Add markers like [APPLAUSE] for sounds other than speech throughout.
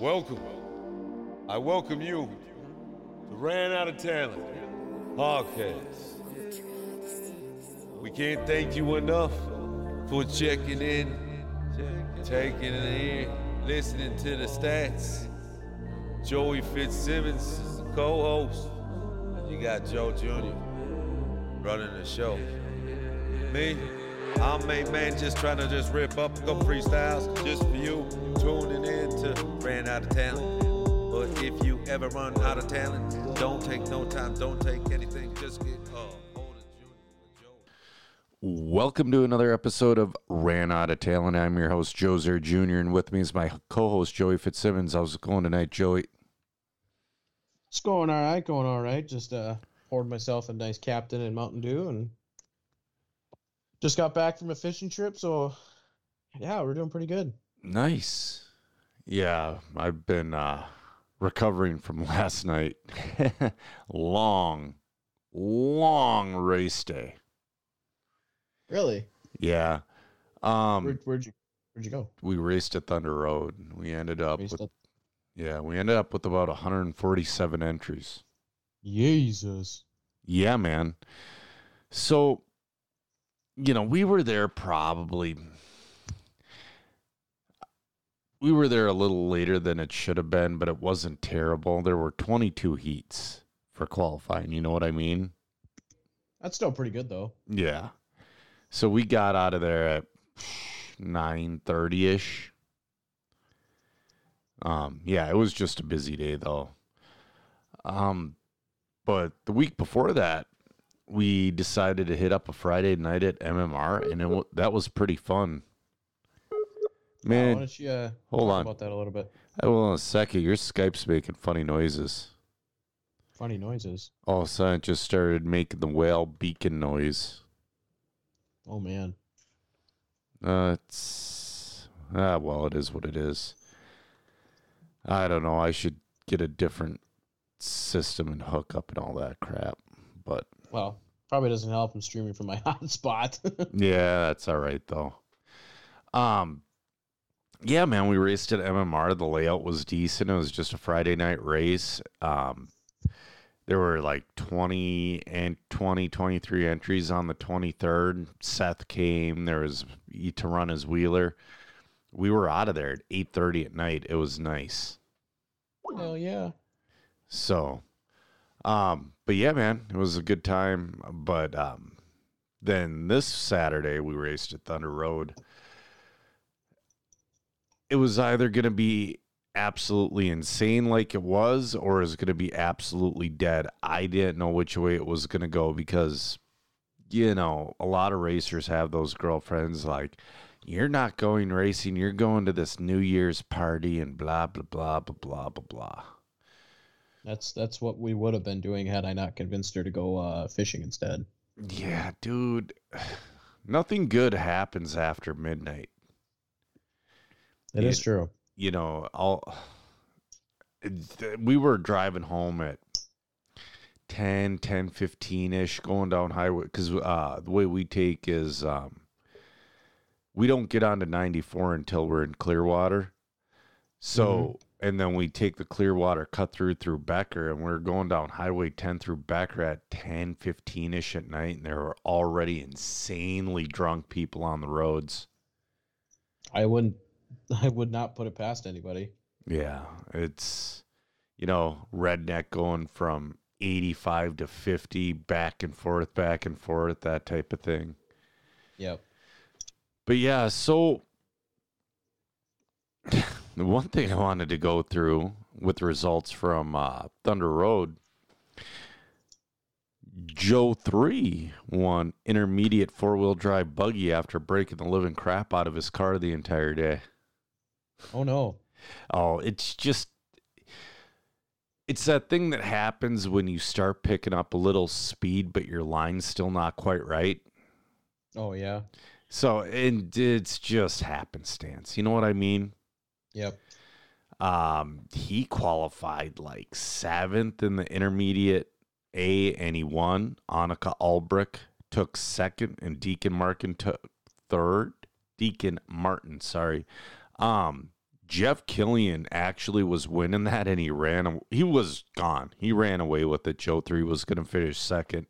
Welcome. I welcome you to Ran Out of Talent podcast. We can't thank you enough for checking in, taking it in, listening to the stats. Joey Fitzsimmons is the co-host. You got Joe Jr. running the show. Me, I'm a man just trying to just rip up a couple freestyles just for you tuning in to Ran Out of Talent. But if you ever run out of talent, don't take no time, don't take anything, just get uh, hold of Junior or Joey. Welcome to another episode of Ran Out of Talent. I'm your host, Joe Zer Jr., and with me is my co host, Joey Fitzsimmons. How's it going tonight, Joey? It's going all right, going all right. Just uh poured myself a nice Captain and Mountain Dew and just got back from a fishing trip, so yeah, we're doing pretty good. Nice. Yeah, I've been uh, recovering from [LAUGHS] last night. long, long race day. Really? Yeah. Um, Where, where'd you where'd you go? we raced at Thunder Road. We ended up Raced with, yeah, we ended up with about 147 entries. Jesus. Yeah, man. So, you know, we were there probably. We were there a little later than it should have been, but it wasn't terrible. There were 22 heats for qualifying. You know what I mean? That's still pretty good though. Yeah. So we got out of there at 9:30 ish. Um, yeah, it was just a busy day though. Um, but the week before that, we decided to hit up a Friday night at MMR, and it, that was pretty fun. Uh, why Man, don't you uh, hold on. about that a little bit? I will in a second. Your Skype's making funny noises. Funny noises. All of a sudden, it just started making the whale beacon noise. Oh man. Uh, it's ah well, it is what it is. I don't know. I should get a different system and hook up and all that crap. But Well, probably doesn't help. I'm streaming from my [LAUGHS] hotspot. yeah, that's all right though. Um, yeah, man, we raced at MMR. The layout was decent. It was just a Friday night race. Um, there were like 20 and 20, 23 entries on the 23rd. Seth came. There was to run his wheeler. We were out of there at 8:30 at night. It was nice. Hell yeah. So, um, but yeah, man, it was a good time. But um, then this Saturday we raced at Thunder Road. It was either going to be absolutely insane like it was, or is going to be absolutely dead. I didn't know which way it was going to go because, you know, a lot of racers have those girlfriends like, you're not going racing, you're going to this New Year's party and blah, blah, blah, blah, blah, blah, blah. That's that's what we would have been doing had I not convinced her to go uh, fishing instead. Yeah, dude. [SIGHS] Nothing good happens after midnight. It is true. You know, all we were driving home at 10, 10, 15 ish, going down highway because uh, the way we take is um, we don't get onto 94 until we're in Clearwater. So, and then we take the Clearwater cut through through Becker, and we're going down Highway 10 through Becker at 10, 15 ish at night, and there were already insanely drunk people on the roads. I wouldn't [LAUGHS] I would not put it past anybody. Yeah, it's you know redneck going from eighty five to fifty, back and forth, back and forth, that type of thing. Yep. But yeah, so the one thing I wanted to go through with results from uh, Thunder Road, Joe three won intermediate four wheel drive buggy after breaking the living crap out of his car the entire day. Oh no. Oh, it's just it's that thing that happens when you start picking up a little speed, but your line's still not quite right. Oh yeah. So and it's just happenstance. You know what I mean? Yep. Um, he qualified like seventh in the intermediate A, and he won. Annika Albrecht took second, and Deacon Martin took third. Deacon Martin, sorry. Um, Jeff Killian actually was winning that, and he ran. He was gone. He ran away with it. Joe three was going to finish second,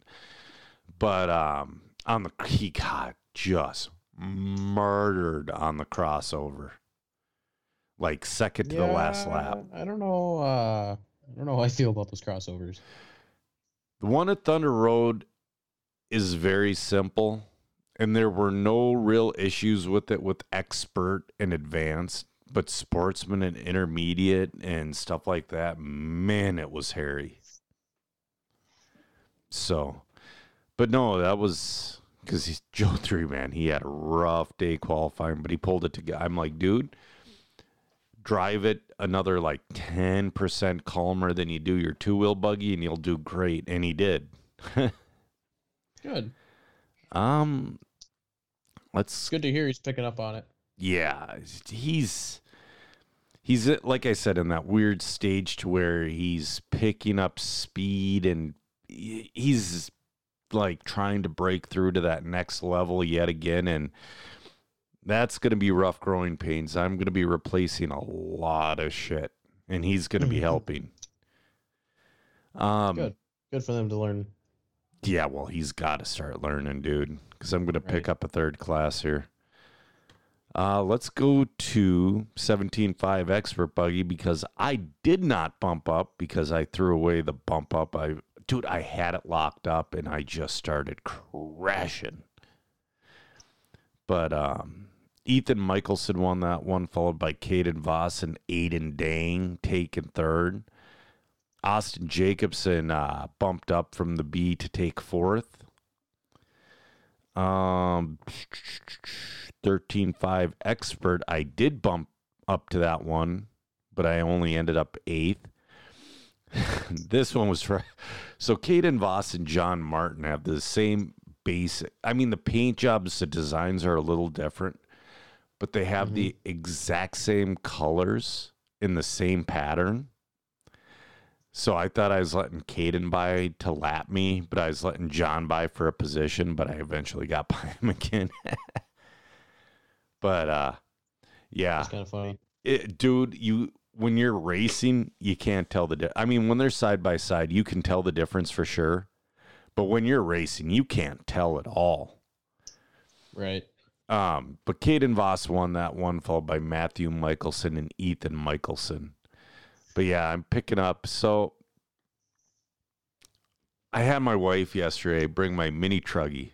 but um, on the he got just murdered on the crossover, like second to the last lap. I don't know. Uh, I don't know how I feel about those crossovers. The one at Thunder Road is very simple, and there were no real issues with it with expert and advanced, but sportsman and intermediate and stuff like that, man, it was hairy. So, but no, that was because he's [LAUGHS] Joe three man. He had a rough day qualifying, but he pulled it together. I'm like, dude, drive it another like ten percent calmer than you do your two wheel buggy, and you'll do great. And he did. [LAUGHS] Good. um, let's good to hear he's picking up on it. yeah, he's he's like I said in that weird stage to where he's picking up speed and he's like trying to break through to that next level yet again and that's going to be rough growing pains. I'm going to be replacing a lot of shit and he's going to be Mhm. helping. Um Good. Good for them to learn. yeah, well, he's got to start learning, dude, because I'm going to pick Right. up a third class here. Uh, let's go to 17.5 Expert Buggy because I did not bump up because I threw away the bump up. I, dude, I had it locked up and I just started crashing. But um, Ethan Michelson won that one, followed by Caden Voss and Aiden Dang taking third. Austin Jacobson uh, bumped up from the B to take fourth. Um, [SNIFFS] 13.5 expert. I did bump up to that one, but I only ended up eighth. [LAUGHS] this one was for [LAUGHS] so Caden Voss and John Martin have the same basic. I mean, the paint jobs, the designs are a little different, but they have the exact same colors in the same pattern. So I thought I was letting Caden by to lap me, but I was letting John by for a position, but I eventually got [LAUGHS] by him again. but uh yeah, It's kind of funny. it, dude, you when you're racing, you can't tell the di- I mean, when they're side by side, you can tell the difference for sure. But when you're racing, you can't tell at all. Right. Um, but Caden Voss won that one, followed by Matthew Michelson and Ethan Michelson. But yeah, I'm picking up. So I had my wife yesterday bring my mini truggy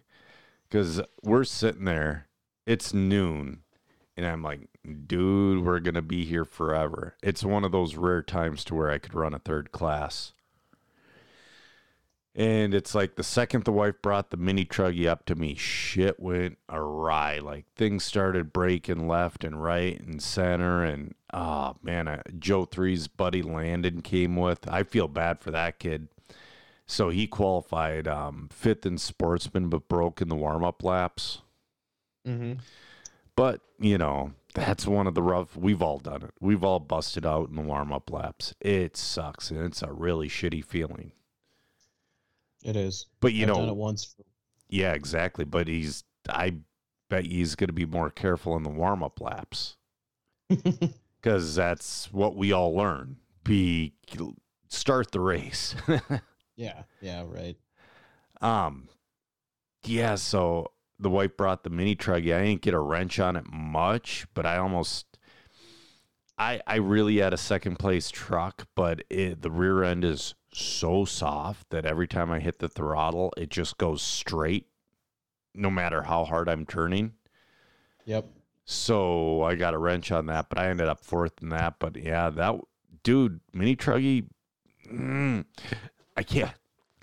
because we're sitting there. It's noon. And I'm like, dude, we're going to be here forever. It's one of those rare times to where I could run a third class. And it's like the second the wife brought the mini truggy up to me, shit went awry. Like things started breaking left and right and center. And oh man, uh, Joe Three's buddy Landon came with. I feel bad for that kid. So he qualified um, fifth in sportsman, but broke in the warm up laps. Mm-hmm. But you know, that's one of the rough. We've all done it. We've all busted out in the warm up laps. It sucks, and it's a really shitty feeling. It is. But you I've know, done it once. Yeah, exactly. But he's, I bet he's going to be more careful in the warm up laps [LAUGHS] because that's what we all learn. Be start the race. [LAUGHS] yeah. Yeah. Right. um, yeah. So the wife brought the mini truggy. I didn't get a wrench on it much, but I almost. I, I really had a second place truck, but it, the rear end is so soft that every time I hit the throttle, it just goes straight, no matter how hard I'm turning. Yep. So I got a wrench on that, but I ended up fourth in that. But yeah, that dude, mini truggy, mm, I can't,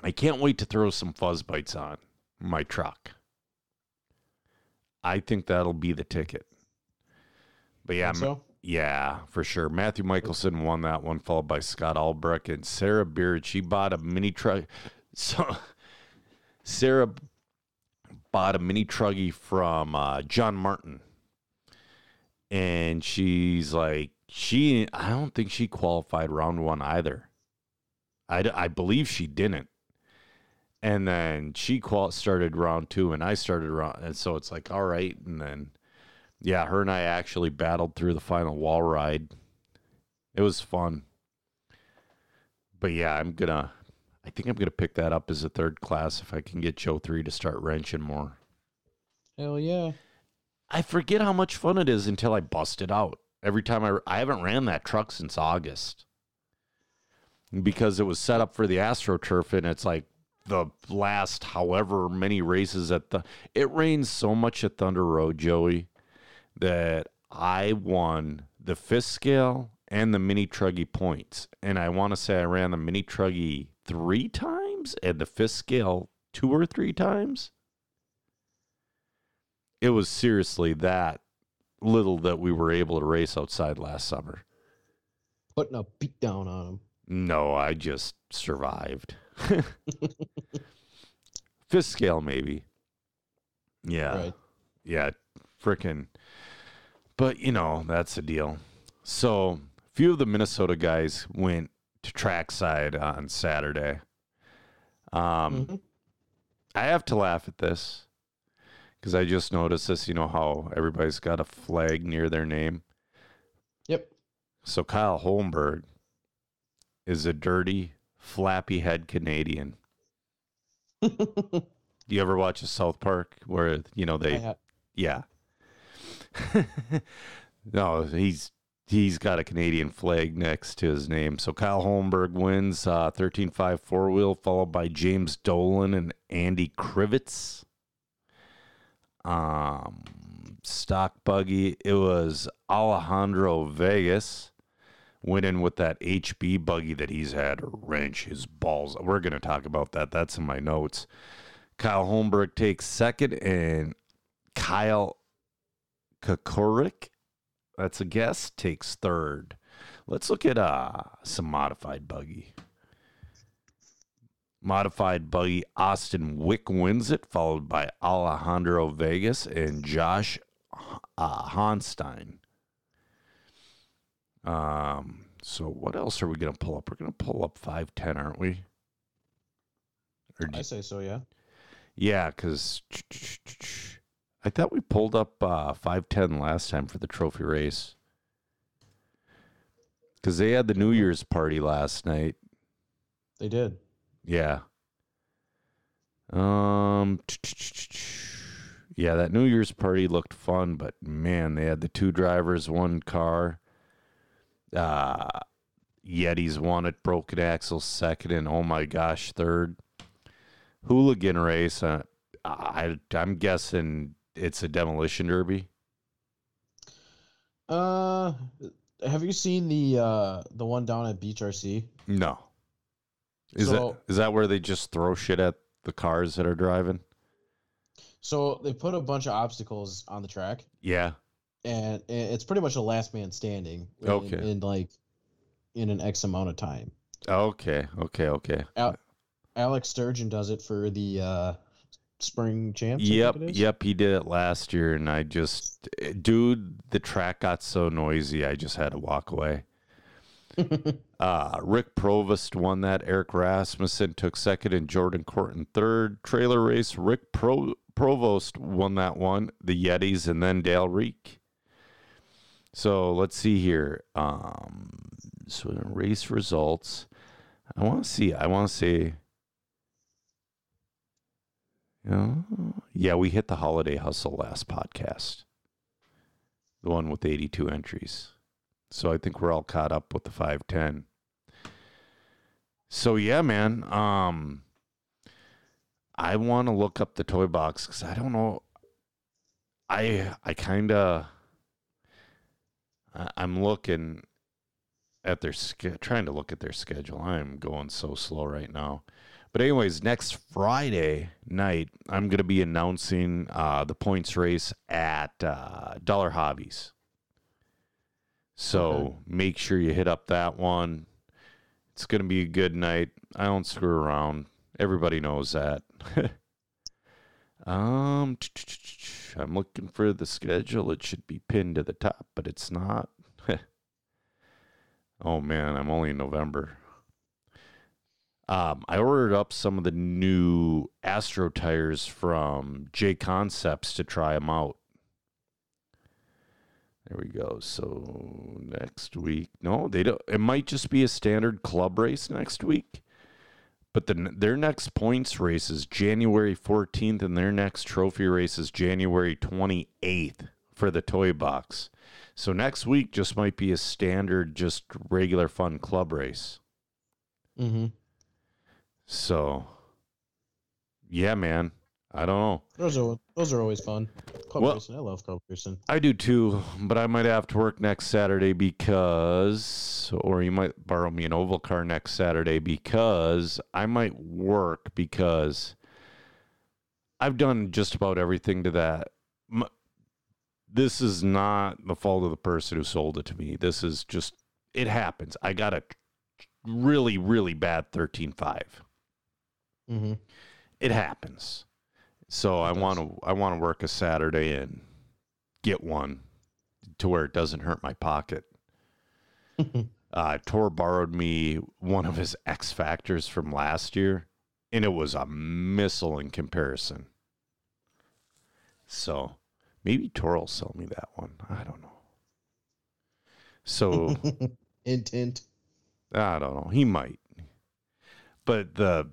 I can't wait to throw some fuzz bites on my truck. I think that'll be the ticket. But yeah, so yeah, for sure. Matthew Michelson won that one, followed by Scott Albrecht and Sarah Beard. She bought a mini truck. So Sarah bought a mini truggy from uh, John Martin, and she's like, she. I don't think she qualified round one either. I I believe she didn't. And then she qual- started round two, and I started round, and so it's like, all right. And then Yeah, her and I actually battled through the final wall ride. It was fun. But yeah, I'm gonna. I think I'm gonna pick that up as a third class if I can get Joe three to start wrenching more. Hell yeah. I forget how much fun it is until I bust it out. Every time I I haven't ran that truck since August because it was set up for the AstroTurf and it's like the last however many races at the it rains so much at Thunder Road, Joey, that I won the fifth scale and the mini truggy points. And I want to say I ran the mini truggy three times and the fifth scale two or three times. It was seriously that little that we were able to race outside last summer. Putting a beat down on him. No, I just survived. [LAUGHS] Fifth scale, maybe. Yeah. Right. Yeah. Frickin'. But, you know, that's the deal. So, a few of the Minnesota guys went to trackside on Saturday. Um, Mhm. I have to laugh at this because I just noticed this. You know how everybody's got a flag near their name? Yep. So Kyle Holmberg is a dirty, flappy head Canadian. Do [LAUGHS] you ever watch a South Park where you know they yeah. [LAUGHS] no, he's he's got a Canadian flag next to his name. So Kyle Holmberg wins uh 13-5 four wheel, followed by James Dolan and Andy Krivitz. Um stock buggy, it was Alejandro Vegas winning with that HB buggy that he's had to wrench his balls. We're gonna talk about that. That's in my notes. Kyle Holmberg takes second and Kyle Kokorik, that's a guess, takes third. Let's look at uh, some modified buggy. Modified buggy, Austin Wick wins it, followed by Alejandro Vegas and Josh uh, Honstein. Um, so what else are we gonna pull up? We're gonna pull up five ten, aren't we? Or I say so, yeah. yeah, because I thought we pulled up uh, 510 last time for the trophy race. Because they had the New Year's party last night. They did. Yeah. Um. Yeah, that New Year's party looked fun, but man, they had the two drivers, one car. Uh, Yetis won it, Broken Axle second, and oh my gosh, third. Hooligan race. Uh, I I'm guessing it's a demolition derby. Uh, have you seen the uh the one down at Beach RC? No. Is So- that is that where they just throw shit at the cars that are driving? So they put a bunch of obstacles on the track, Yeah. and it's pretty much a last man standing. in- Okay. In, like in an X amount of time. Okay. Okay. Okay. Al- Alex Sturgeon does it for the uh spring champs. Yep, yep, he did it last year, and I just, dude, the track got so noisy, I just had to walk away. [LAUGHS] uh, Rick Provost won that. Eric Rasmussen took second, and Jordan Corton third. Trailer race, Rick Pro- Provost won that one. The Yetis, and then Dale Reek. So let's see here. Um, so race results. I want to see. I want to see. Yeah, yeah, we hit the holiday hustle last podcast. The one with 82 entries. So I think we're all caught up with the 510. So yeah, man. Um I want to look up the toy box cuz I don't know I I kind of I'm looking at their trying to look at their schedule. I'm going so slow right now. But anyways, next Friday night, I'm going to be announcing uh, the points race at uh, Dollar Hobbies. So Okay. make sure you hit up that one. It's going to be a good night. I don't screw around. Everybody knows that. [LAUGHS] um, [TSK] I'm looking for the schedule. It should be pinned to the top, but it's not. [LAUGHS] oh man, I'm only in November. Um, I ordered up some of the new Astro tires from J Concepts to try them out. There we go. So next week, no, they don't. It might just be a standard club race next week. But the, their next points race is January 14th, and their next trophy race is January 28th for the toy box. So next week just might be a standard, just regular fun club race. Mm-hmm. So, yeah, man. I don't know. Those are those are always fun. Club Well- racing. I love club racing. I do too, but I might have to work next Saturday because, or you might borrow me an oval car next Saturday because I might work because I've done just about everything to that. M- This is not the fault of the person who sold it to me. This is just, it happens. I got a really, really bad 13.5. Mm-hmm. It happens. So I want to I want to work a Saturday and get one to where it doesn't hurt my pocket. [LAUGHS] Uh, Tor borrowed me one of his X Factors from last year, and it was a missile in comparison. So maybe Tor will sell me that one. I don't know. So [LAUGHS] hint. I don't know. He might. But the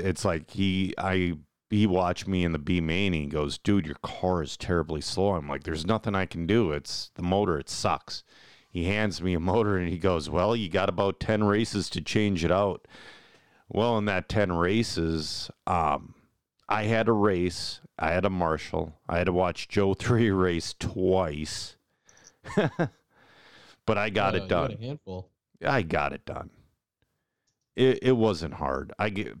it's like he I he watched me in the B main and he goes, dude, your car is terribly slow. I'm like, there's nothing I can do. It's the motor, it sucks. He hands me a motor and he goes, Well, you got about ten races to change it out. Well, in that ten races, um, I had a race, I had a Marshall, I had to watch Joe three [LAUGHS] race twice. [LAUGHS] but I got Uh, it done. a handful. I got it done. It it wasn't hard. I get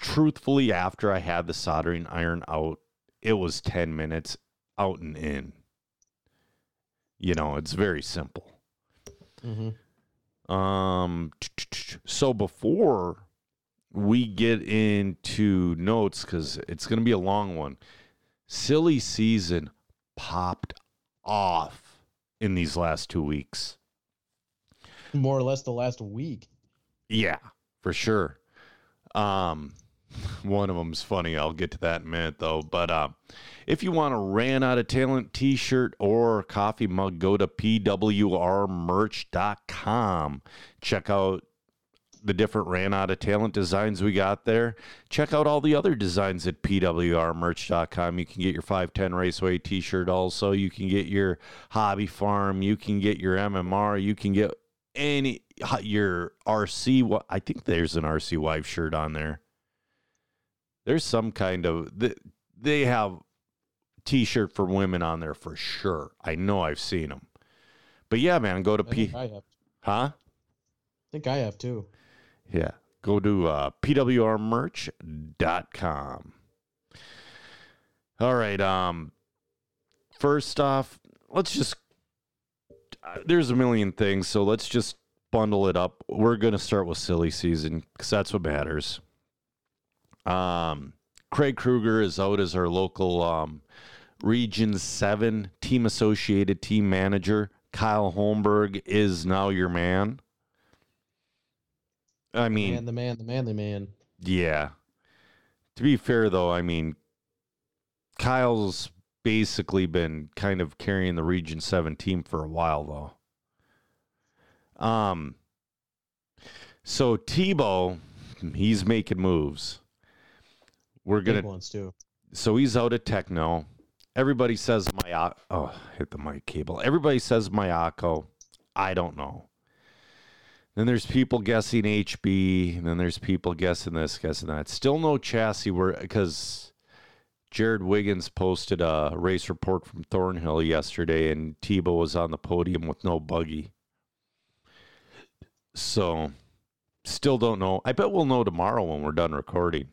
truthfully after I had the soldering iron out, it was 10 minutes out and in. You know, it's very simple. Mm-hmm. Um so before we get into notes cuz it's going to be a long one. Silly season popped off in these last 2 weeks. More or less the last week. Yeah, for sure. Um, one of them's funny. I'll get to that in a minute, though. But uh, if you want a Ran Out of Talent t shirt or coffee mug, go to pwrmerch.com. Check out the different Ran Out of Talent designs we got there. Check out all the other designs at pwrmerch.com. You can get your 510 Raceway t shirt also. You can get your Hobby Farm. You can get your MMR. You can get any your RC. I think there's an RC wife shirt on there. There's some kind of they have t-shirt for women on there for sure. I know I've seen them. But yeah, man, go to I P. I have. Huh? I think I have too. Yeah. Go to uh, pwrmerch.com. All right. Um, first off, let's just. Uh, there's a million things, so let's just bundle it up. We're going to start with silly season because that's what matters. Um, Craig Kruger is out as our local um, Region 7 team associated team manager. Kyle Holmberg is now your man. I mean, Man, the man, the manly man. yeah. To be fair, though, I mean, Kyle's basically been kind of carrying the Region 7 team for a while, though. Um, so Tebo, he's making moves. We're Big gonna ones too. so he's out at Tekno. Everybody says my oh hit the mic cable. Everybody says Mayako. I don't know. Then there's people guessing HB, and then there's people guessing this, guessing that. Still no chassis where because Jared Wiggins posted a race report from Thornhill yesterday, and Tebo was on the podium with no buggy. So, still don't know. I bet we'll know tomorrow when we're done recording.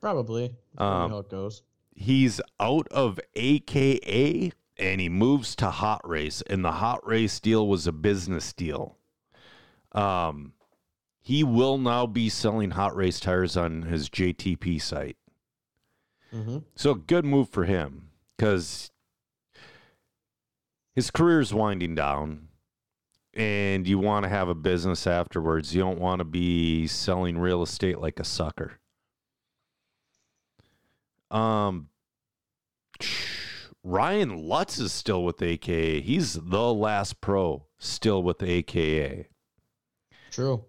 Probably. Um, how it goes. he's out of AKA and he moves to Hot Race, and the Hot Race deal was a business deal. Um, he will now be selling Hot Race tires on his JTP site. Mm-hmm. So good move for him because his career's winding down, and you want to have a business afterwards. You don't want to be selling real estate like a sucker. Um, Ryan Lutz is still with AKA. He's the last pro still with AKA. True.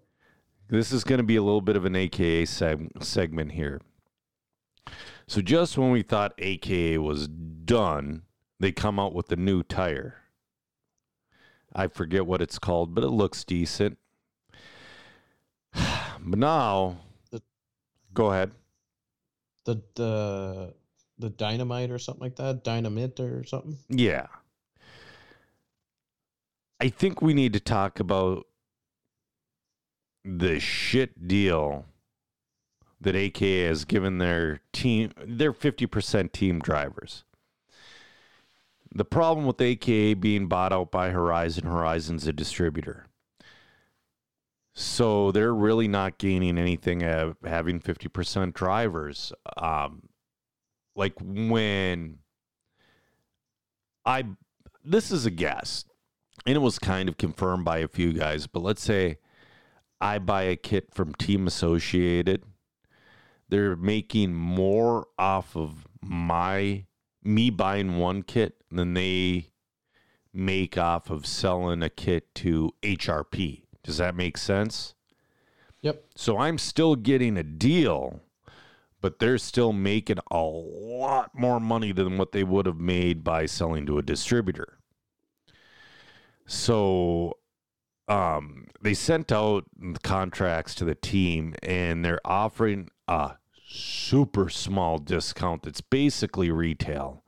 This is going to be a little bit of an AKA seg- segment here. So just when we thought AKA was done, they come out with a new tire. I forget what it's called, but it looks decent. [SIGHS] But now, The- go ahead. The the the dynamite or something like that, dynamite or something. Yeah. I think we need to talk about the shit deal that AKA has given their team, their 50% team drivers. The problem with AKA being bought out by Horizon, Horizon's a distributor. So they're really not gaining anything of having 50% drivers. Um, like when I this is a guess, and it was kind of confirmed by a few guys. But let's say I buy a kit from Team Associated, they're making more off of my me buying one kit than they make off of selling a kit to HRP. Does that make sense? Yep. So I'm still getting a deal, but they're still making a lot more money than what they would have made by selling to a distributor. So um, they sent out contracts to the team and they're offering a super small discount that's basically retail.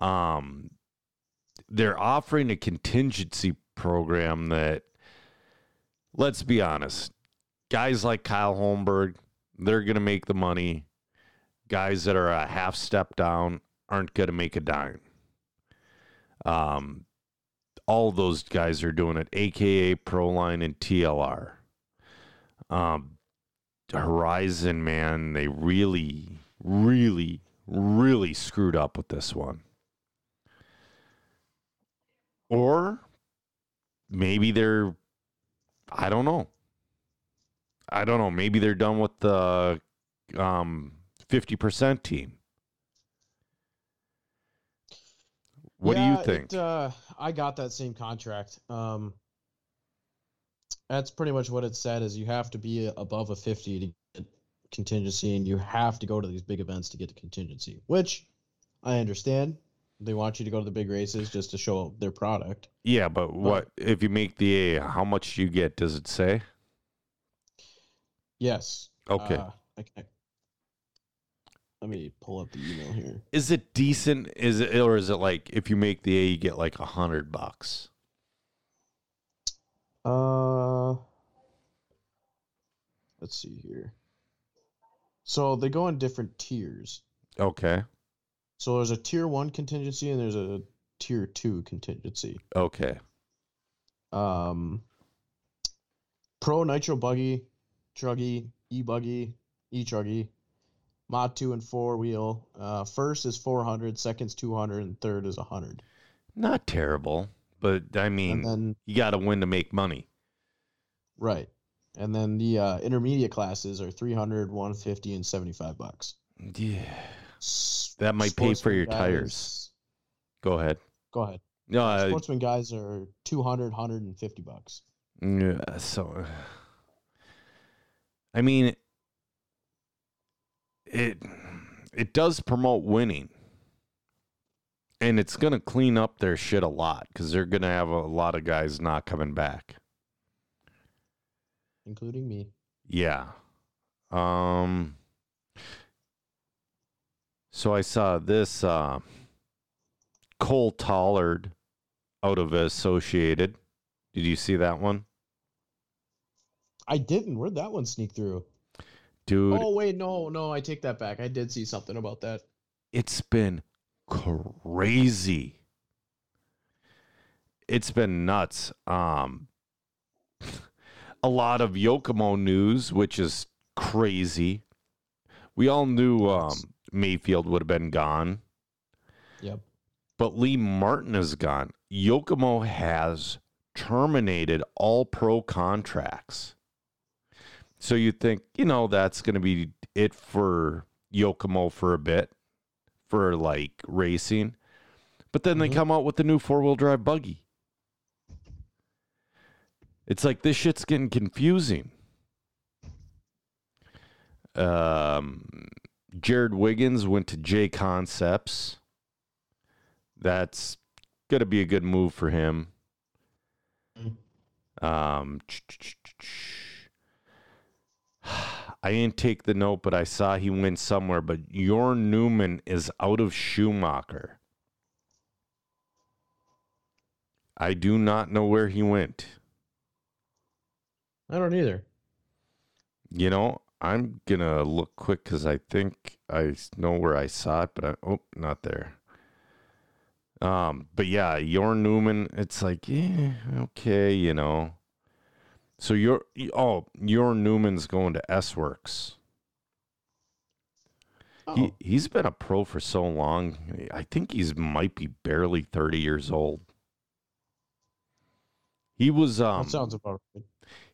Um, they're offering a contingency program that, let's be honest, guys like Kyle Holmberg, they're going to make the money. Guys that are a half step down aren't going to make a dime. Um, all those guys are doing it, aka Proline and TLR. Um, Horizon, man, they really, really, really screwed up with this one. Or maybe they're, I don't know. I don't know. Maybe they're done with the um, 50% team. What do you think? It, uh, I got that same contract. Um, that's pretty much what it said. Is you have to be above a fifty to get contingency, and you have to go to these big events to get the contingency. Which I understand. They want you to go to the big races just to show their product. yeah, but what if you make the A? How much do you get? Does it say? Yes. Okay. Uh, I, let me pull up the email here. is it decent? Is it or is it like if you make the A, you get like a hundred bucks? Uh, let's see here. So they go in different tiers. Okay. So there's a tier one contingency and there's a tier two contingency. Okay. Um, Pro Nitro Buggy, Truggy, E Buggy, E Truggy, Mod 2 and 4 wheel. Uh, first is 400, second's 200, and third is 100. Not terrible, but I mean, then, you got to win to make money. right. And then the uh, intermediate classes are 300, 150, and 75 bucks. Yeah. That might pay for your guys- tires. Go ahead. Go ahead. No, I, Sportsman guys are 200, 150 bucks. Yeah, so [SIGHS] I mean it it does promote winning. And it's going to clean up their shit a lot cuz they're going to have a lot of guys not coming back. including me. Yeah. Um so I saw this uh Cole Tollard out of Associated. Did you see that one? I didn't. Where'd that one sneak through? Dude, Oh wait, no, no, I take that back. I did see something about that. it's been crazy. It's been nuts. Um [LAUGHS] a lot of Yokomo news, which is crazy. We all knew um Maifield would have been gone, Yep. but Lee Martin is gone. Yokomo has terminated all pro contracts. So you think, you know, that's going to be it for Yokomo for a bit, for like racing. But then they Mhm. come out with the new four wheel drive buggy. It's like this shit's getting confusing. Um, Jared Wiggins went to J Concepts. That's gonna be a good move for him. Um, [SIGHS] I didn't take the note, but I saw he went somewhere. But Jörn Neumann is out of Schumacher. I do not know where he went. I don't either. You know, I'm gonna look quick because I think I know where I saw it, but I, oh, not there. Um, but yeah, Jörn Neumann. It's like, yeah, okay, you know. So you're oh, Jörn Neumann's going to SWorkz. Oh, He he's been a pro for so long. I think he's might be barely thirty years old. He was um that sounds about right.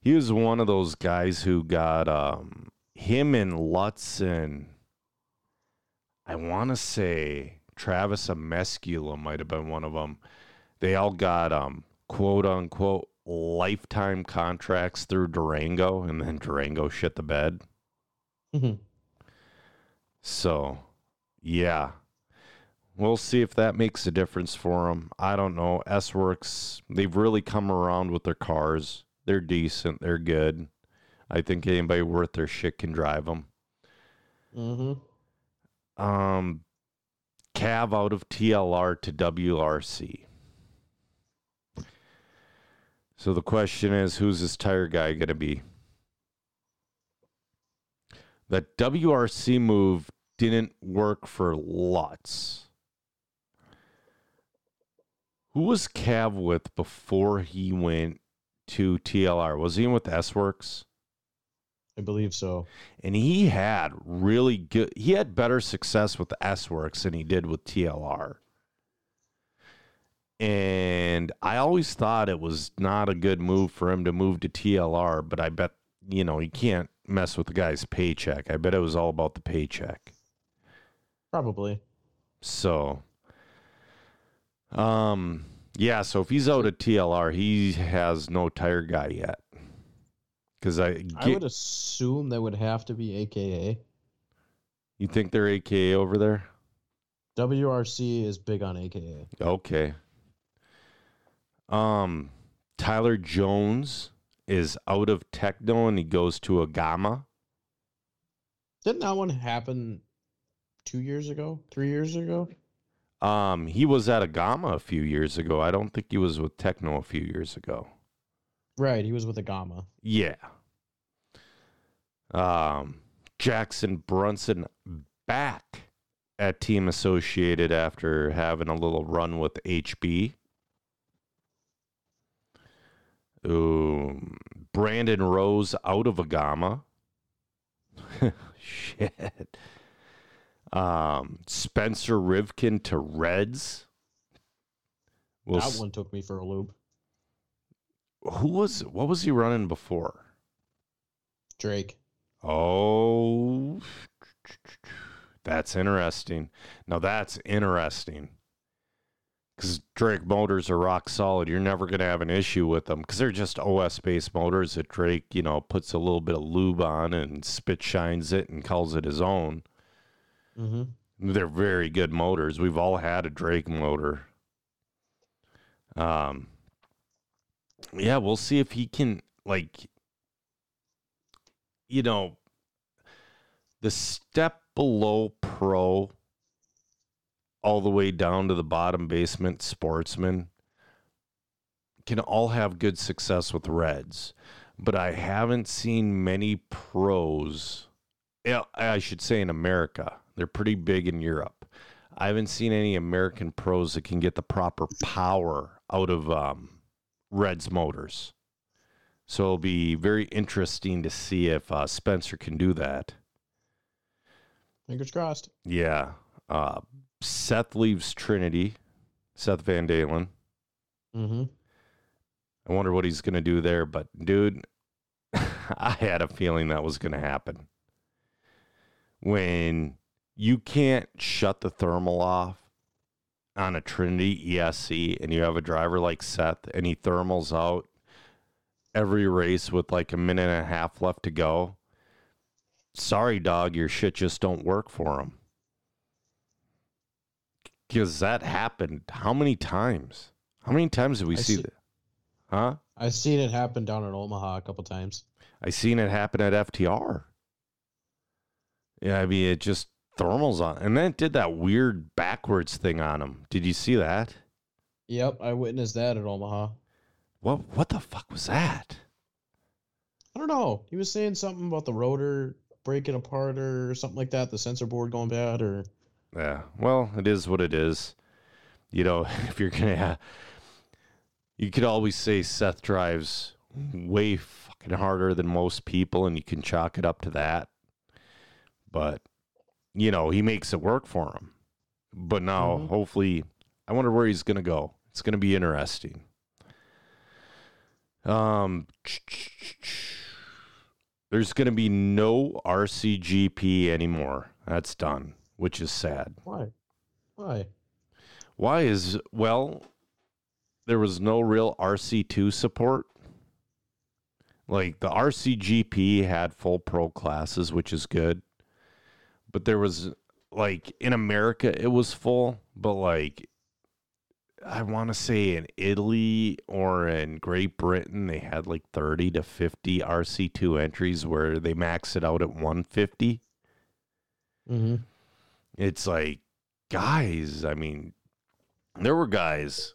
he was one of those guys who got um him and Lutz and I want to say Travis Amezcua might have been one of them. They all got um quote unquote lifetime contracts through Durango, and then Durango shit the bed. Mhm. So, yeah. We'll see if that makes a difference for them. I don't know. SWorkz, they've really come around with their cars. They're decent. They're good. I think anybody worth their shit can drive them. Mhm. Um, Cav out of TLR to WRC. So the question is, who's this tire guy going to be? That WRC move didn't work for Lutz. Who was Cav with before he went to TLR? Was he with SWorkz? I believe so. and he had really good he had better success with SWorkz than he did with TLR. And I always thought it was not a good move for him to move to TLR, but I bet you know, he can't mess with the guy's paycheck. I bet it was all about the paycheck. Probably. So um yeah, so if he's out at TLR, he has no tire guy yet. Cuz I I would assume that would have to be AKA. you think they're AKA over there? WRC is big on AKA. Okay. Um, Tyler Jones is out of Tekno and he goes to Agama. Didn't that one happen two years ago? Three years ago? Um, he was at Agama a few years ago. I don't think he was with Tekno a few years ago. Right, he was with Agama. Yeah. Um, Jackson Brunson back at Team Associated after having a little run with HB. Um, Brandon Rose out of Agama. [LAUGHS] Shit. Um, Spencer Rivkin to Reds. We'll that one took me for a loop. Who was what was he running before? Drake. Oh, [SNIFFS] that's interesting. Now that's interesting because Drake motors are rock solid. You're never going to have an issue with them because they're just OS based motors that Drake, you know, puts a little bit of lube on and spit shines it and calls it his own. Mm-hmm. They're very good motors. We've all had a Drake motor. Um, yeah, we'll see if he can like, you know, the step below pro, all the way down to the bottom basement sportsman, can all have good success with Reds, but I haven't seen many pros. Yeah, I should say in America. They're pretty big in Europe. I haven't seen any American pros that can get the proper power out of um, Reds motors. So it'll be very interesting to see if uh, Spencer can do that. Fingers crossed. Yeah. Uh, Seth leaves Trinity, Seth Van Dalen. Mm-hmm. I wonder what he's going to do there. But, dude, [LAUGHS] I had a feeling that was going to happen. When you can't shut the thermal off on a Trinity ESC and you have a driver like Seth and he thermals out every race with like a minute and a half left to go, sorry, dog, your shit just don't work for him. Because that happened how many times? How many times did we I see see- that? Huh? I've seen it happen down in Omaha a couple times. I seen it happen at FTR. Yeah, I mean it just thermals on, and then it did that weird backwards thing on him. Did you see that? Yep, I witnessed that at Omaha. What what the fuck was that? I don't know. He was saying something about the rotor breaking apart or something like that. The sensor board going bad, or Yeah, well, it is what it is. You know, [LAUGHS] if you're gonna, ha- you could always say Seth drives way fucking harder than most people, and you can chalk it up to that. But you know, he makes it work for him. But now, Mhm. hopefully, I wonder where he's gonna go. It's gonna be interesting. Um, there's gonna be no RCGP anymore. That's done, which is sad. why? Why? Why is well, there was no real RC2 support. Like the RCGP had full pro classes, which is good. But there was like in America it was full, but like I want to say in Italy or in Great Britain they had like 30 to 50 RC2 entries where they max it out at 150 Mm-hmm. it's like guys i mean there were guys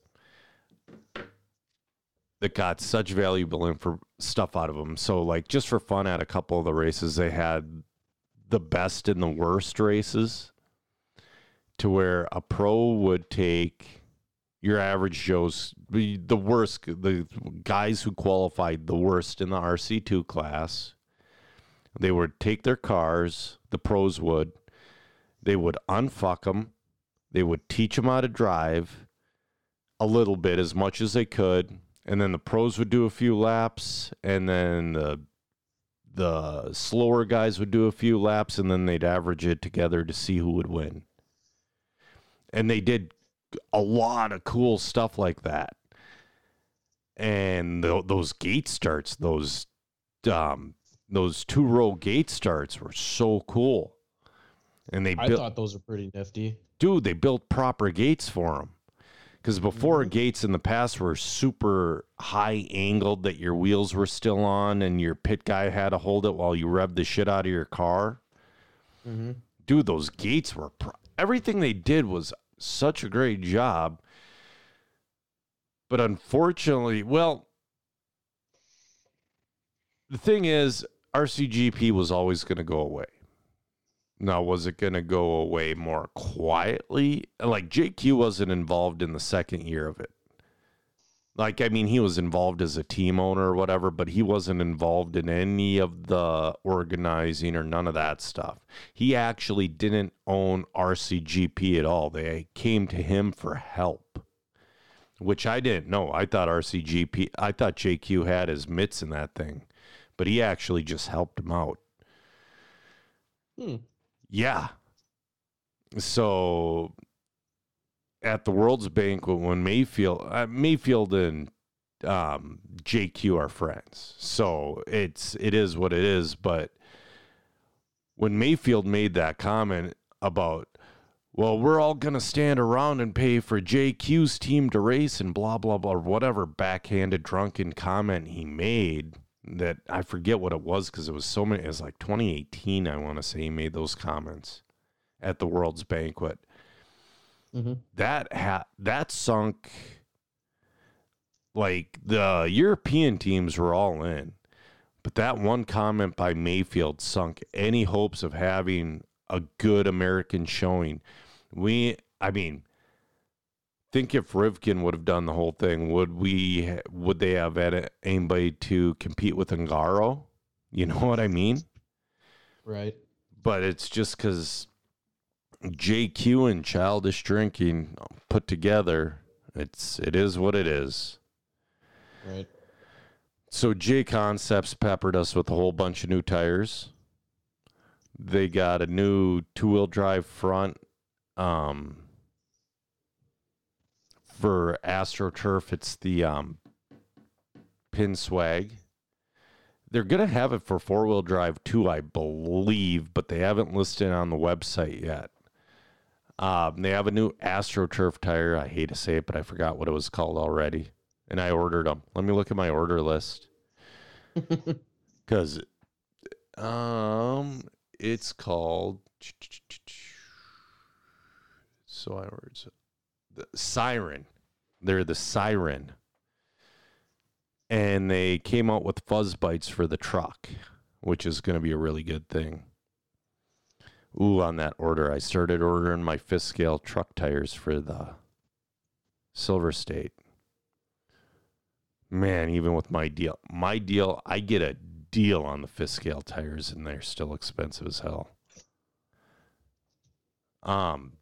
that got such valuable info stuff out of them so like just for fun at a couple of the races they had the best and the worst races to where a pro would take your average joe's the worst the guys who qualified the worst in the rc2 class they would take their cars the pros would they would unfuck them. They would teach them how to drive a little bit, as much as they could, and then the pros would do a few laps, and then the the slower guys would do a few laps, and then they'd average it together to see who would win. And they did a lot of cool stuff like that. And tho- those gate starts, those um, those two row gate starts were so cool. And they I built thought those were pretty nifty. dude, they built proper gates for them. Because before gates in the past were super high angled that your wheels were still on and your pit guy had to hold it while you revved the shit out of your car. Mm-hmm. Dude, those gates were pro- everything they did was such a great job. But unfortunately, well, the thing is, RCGP was always going to go away. Now, was it going to go away more quietly? Like, JQ wasn't involved in the second year of it. Like, I mean, he was involved as a team owner or whatever, but he wasn't involved in any of the organizing or none of that stuff. He actually didn't own RCGP at all. They came to him for help, which I didn't know. I thought RCGP, I thought JQ had his mitts in that thing, but he actually just helped him out. Hmm. Yeah. So at the World's Banquet, when Maifield, uh, Maifield and um, JQ are friends, so it's it is what it is. But when Maifield made that comment about, well, we're all gonna stand around and pay for JQ's team to race and blah blah blah, whatever backhanded drunken comment he made that I forget what it was because it was so many. It was like 2018, I want to say he made those comments at the World's Banquet. Mm-hmm. That ha- that sunk. Like the European teams were all in, but that one comment by Maifield sunk any hopes of having a good American showing. We, I mean, think if Rivkin would have done the whole thing, would we? Would they have had anybody to compete with Ongaro? You know [LAUGHS] what I mean? Right. But it's just because JQ and childish drinking put together. It's it is what it is. Right. So J Concepts peppered us with a whole bunch of new tires. They got a new two wheel drive front. Um, for AstroTurf, it's the um, Pin Swag. They're gonna have it for four wheel drive too, I believe, but they haven't listed it on the website yet. Um, they have a new AstroTurf tire. I hate to say it, but I forgot what it was called already, and I ordered them. Let me look at my order list [LAUGHS] because um, it's called. [TSK] So I ordered the Siren. They're the Siren, and they came out with fuzz bites for the truck, which is going to be a really good thing. Ooh, on that order, I started ordering my fifth scale truck tires for the Silver State. Man, even with my deal, my deal, I get a deal on the fifth scale tires, and they're still expensive as hell. Um,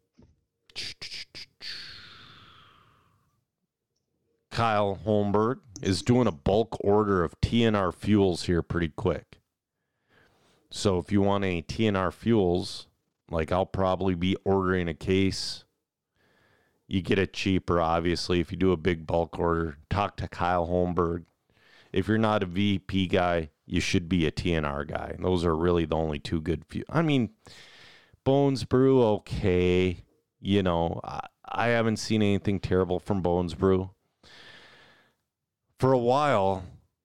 Kyle Holmberg is doing a bulk order of TNR fuels here pretty quick. So if you want any TNR fuels, like I'll probably be ordering a case. You get it cheaper, obviously, if you do a big bulk order. Talk to Kyle Holmberg. If you're not a VP guy, you should be a TNR guy. Those are really the only two good fuel. I mean, Bones Brew, okay. You know, I, I haven't seen anything terrible from Bones Brew. For a while,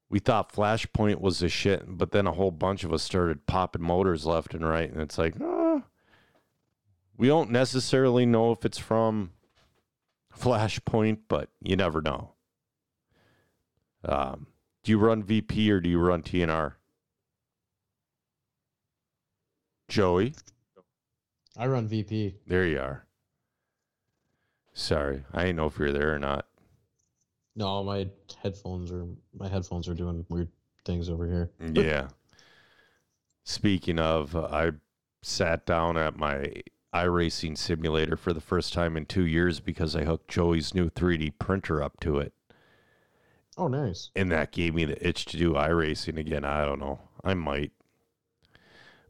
we thought Flashpoint was a shit, but then a whole bunch of us started popping motors left and right, and it's like, ah, we don't necessarily know if it's from Flashpoint, but you never know. Um, do you run VP or do you run TNR? Joey, I run VP. there you are. Sorry, I didn't know if you're there or not. No, my headphones are my headphones are doing weird things over here. Yeah. Speaking of, uh, I sat down at my iRacing simulator for the first time in two years because I hooked Joey's new 3D printer up to it. Oh, nice. And that gave me the itch to do iRacing again. I don't know. I might.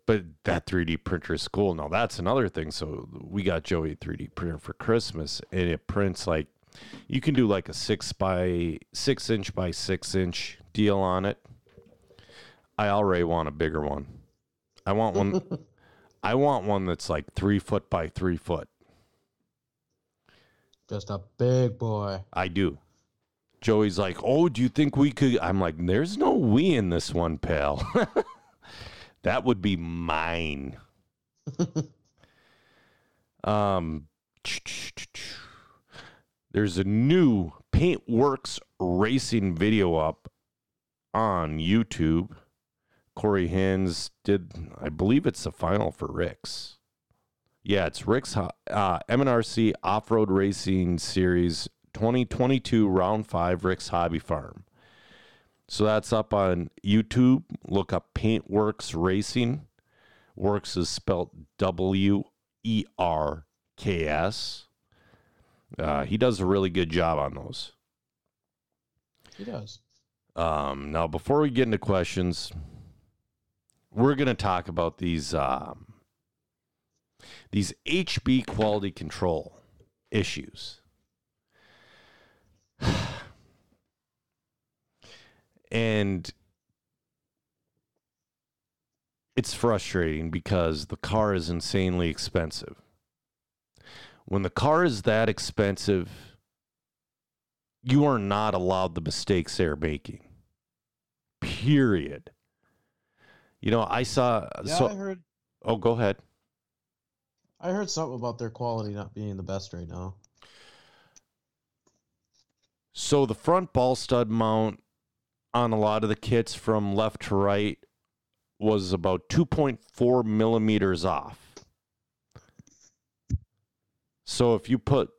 But that 3D printer is cool. Now, that's another thing. So, we got Joey a 3D printer for Christmas, and it prints like you can do like a six by six inch by six inch deal on it. I already want a bigger one. I want one. [LAUGHS] I want one that's like three foot by three foot. Just a big boy. I do. Joey's like, "Oh, do you think we could?" I'm like, "There's no we in this one, pal. [LAUGHS] that would be mine." [LAUGHS] um, [TSK] [TSK] [TSK] there's a new Paintwerks racing video up on YouTube. Corey Hins did, I believe it's the final for Rick's. Yeah, it's Rick's Ho- uh, MNRC Off Road Racing Series 2022 Round 5 Rick's Hobby Farm. So that's up on YouTube. Look up Paintwerks Racing. Works is spelled W E R K S. Uh, he does a really good job on those. He does. Um, now, before we get into questions, we're going to talk about these um, these HB quality control issues. [SIGHS] and it's frustrating because the car is insanely expensive. When the car is that expensive, you are not allowed the mistakes they're making. Period. You know, I saw. Yeah, so, I heard. oh, go ahead. I heard something about their quality not being the best right now. So the front ball stud mount on a lot of the kits from left to right was about 2.4 millimeters off. So if you put,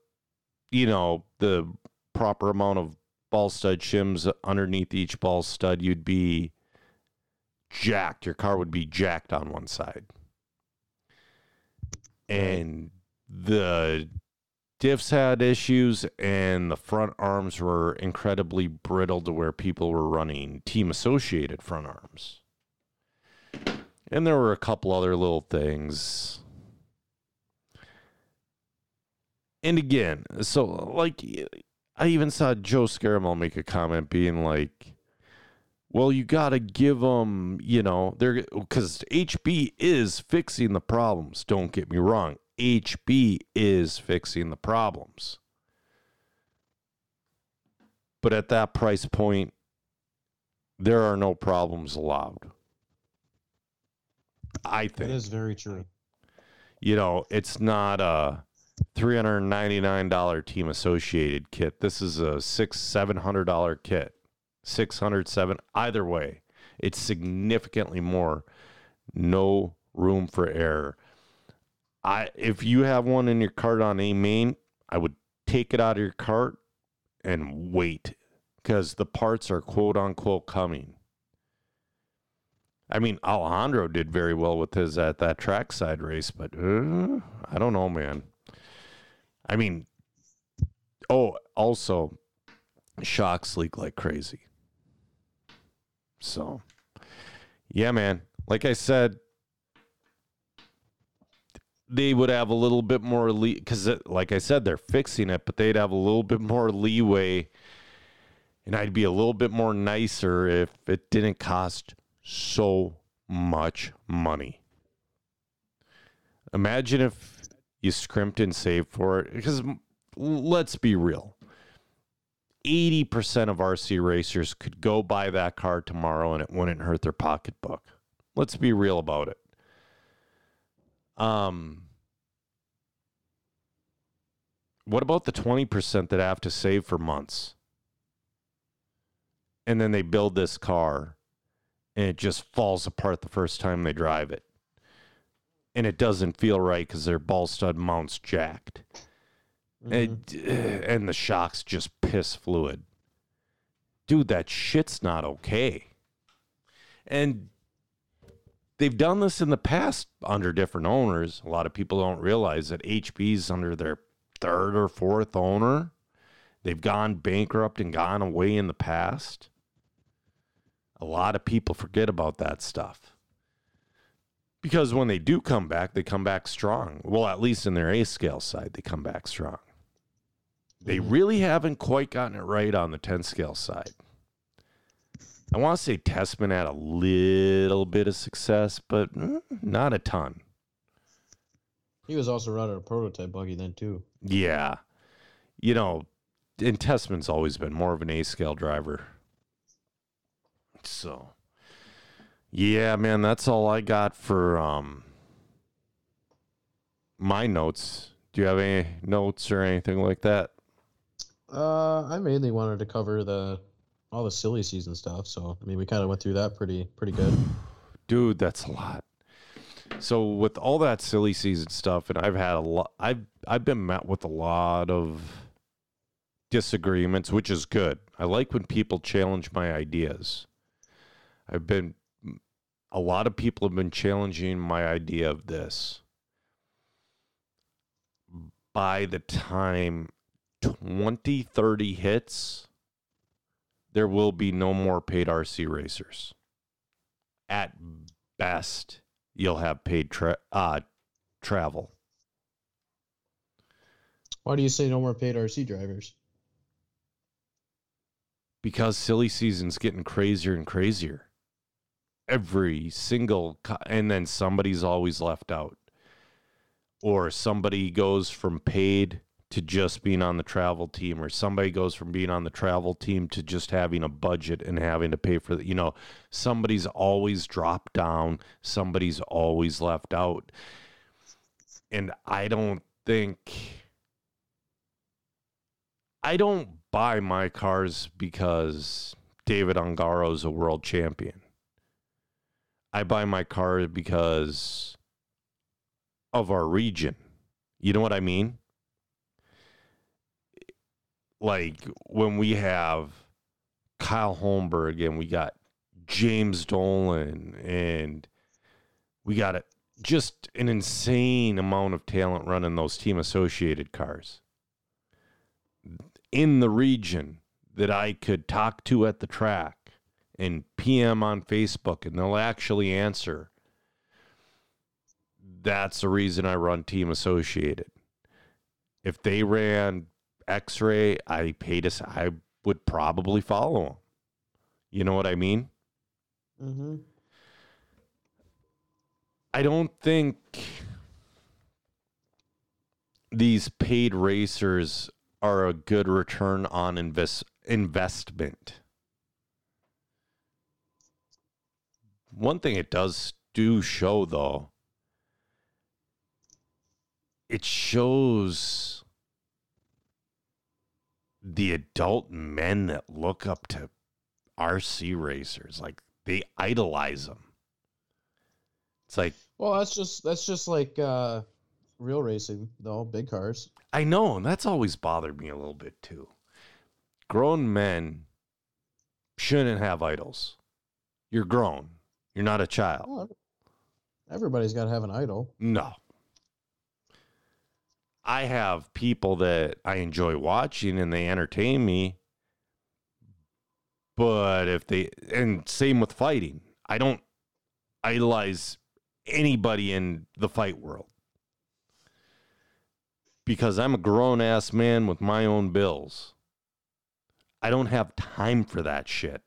you know, the proper amount of ball stud shims underneath each ball stud, you'd be jacked. Your car would be jacked on one side. And the diffs had issues and the front arms were incredibly brittle to where people were running team associated front arms. And there were a couple other little things. And again, so like I even saw Joe Scaramel make a comment being like, well, you got to give them, you know, they're because HB is fixing the problems. Don't get me wrong. HB is fixing the problems. But at that price point, there are no problems allowed. I think is very true. you know, it's not a three hundred ninety nine dollar team associated kit. This is a six seven hundred dollar kit. Six hundred seven. Either way, it's significantly more. No room for error. I if you have one in your cart on a main, I would take it out of your cart and wait because the parts are quote unquote coming. I mean, Alejandro did very well with his at that trackside race, but uh, I don't know, man. I mean, oh, also, shocks leak like crazy. So, yeah, man. Like I said, they would have a little bit more le because, uh, like I said, they're fixing it, but they'd have a little bit more leeway, and I'd be a little bit more nicer if it didn't cost so much money. Imagine if you scrimped and saved for it. Because let's be real 80% of RC racers could go buy that car tomorrow and it wouldn't hurt their pocketbook. Let's be real about it. Um, what about the 20% that have to save for months? And then they build this car and it just falls apart the first time they drive it. And it doesn't feel right because their ball stud mount's jacked. And, mm-hmm. uh, and the shocks just piss fluid. Dude, that shit's not okay. And they've done this in the past under different owners. A lot of people don't realize that HB's under their third or fourth owner. They've gone bankrupt and gone away in the past. A lot of people forget about that stuff. Because when they do come back, they come back strong. Well, at least in their A scale side, they come back strong. They really haven't quite gotten it right on the 10 scale side. I want to say Tessmann had a little bit of success, but mm, not a ton. He was also running a prototype buggy then too. Yeah. You know, and Tessmann's always been more of an A scale driver. So, yeah, man, that's all I got for um my notes. Do you have any notes or anything like that? Uh, I mainly wanted to cover the all the silly season stuff. So I mean, we kind of went through that pretty pretty good. [LAUGHS] Dude, that's a lot. So with all that silly season stuff, and I've had a lot. I've I've been met with a lot of disagreements, which is good. I like when people challenge my ideas. I've been a lot of people have been challenging my idea of this. By the time 2030 hits, there will be no more paid RC racers. At best, you'll have paid tra- uh, travel. Why do you say no more paid RC drivers? because silly season's getting crazier and crazier. Every single, and then somebody's always left out, or somebody goes from paid to just being on the travel team, or somebody goes from being on the travel team to just having a budget and having to pay for the, you know, somebody's always dropped down, somebody's always left out. And I don't think I don't buy my cars because David Ongaro's a world champion. I buy my car because of our region. You know what I mean? Like when we have Kyle Holmberg and we got James Dolan and we got a, just an insane amount of talent running those team associated cars in the region that I could talk to at the track and PM on Facebook and they'll actually answer. That's the reason I run Team Associated. If they ran X-ray, I paid us. I would probably follow them. You know what I mean? Mm-hmm. I don't think these paid racers are a good return on invest investment. One thing it does do show though, it shows the adult men that look up to RC racers. Like they idolize them. It's like Well, that's just that's just like uh, real racing though, big cars. I know, and that's always bothered me a little bit too. Grown men shouldn't have idols. You're grown. You're not a child. Well, everybody's got to have an idol. No. I have people that I enjoy watching and they entertain me. But if they, and same with fighting, I don't idolize anybody in the fight world because I'm a grown ass man with my own bills. I don't have time for that shit.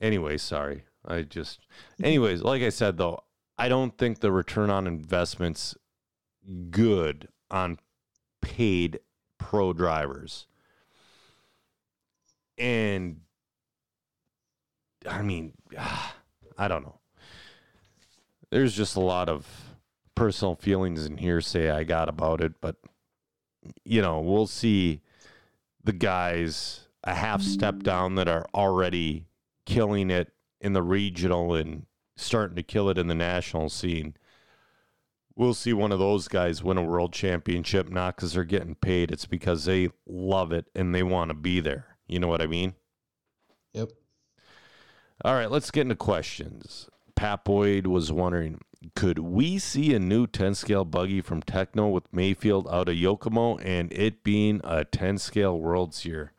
Anyway, sorry. I just [LAUGHS] anyways, like I said though, I don't think the return on investments good on paid pro drivers. And I mean, [SIGHS] I don't know. There's just a lot of personal feelings and hearsay I got about it, but you know, we'll see the guys a half step down that are already killing it in the regional and starting to kill it in the national scene. We'll see one of those guys win a world championship, not because they're getting paid. It's because they love it and they want to be there. You know what I mean? Yep. All right, let's get into questions. Pat Boyd was wondering could we see a new 10 scale buggy from Tekno with Maifield out of Yokomo and it being a 10 scale Worlds year?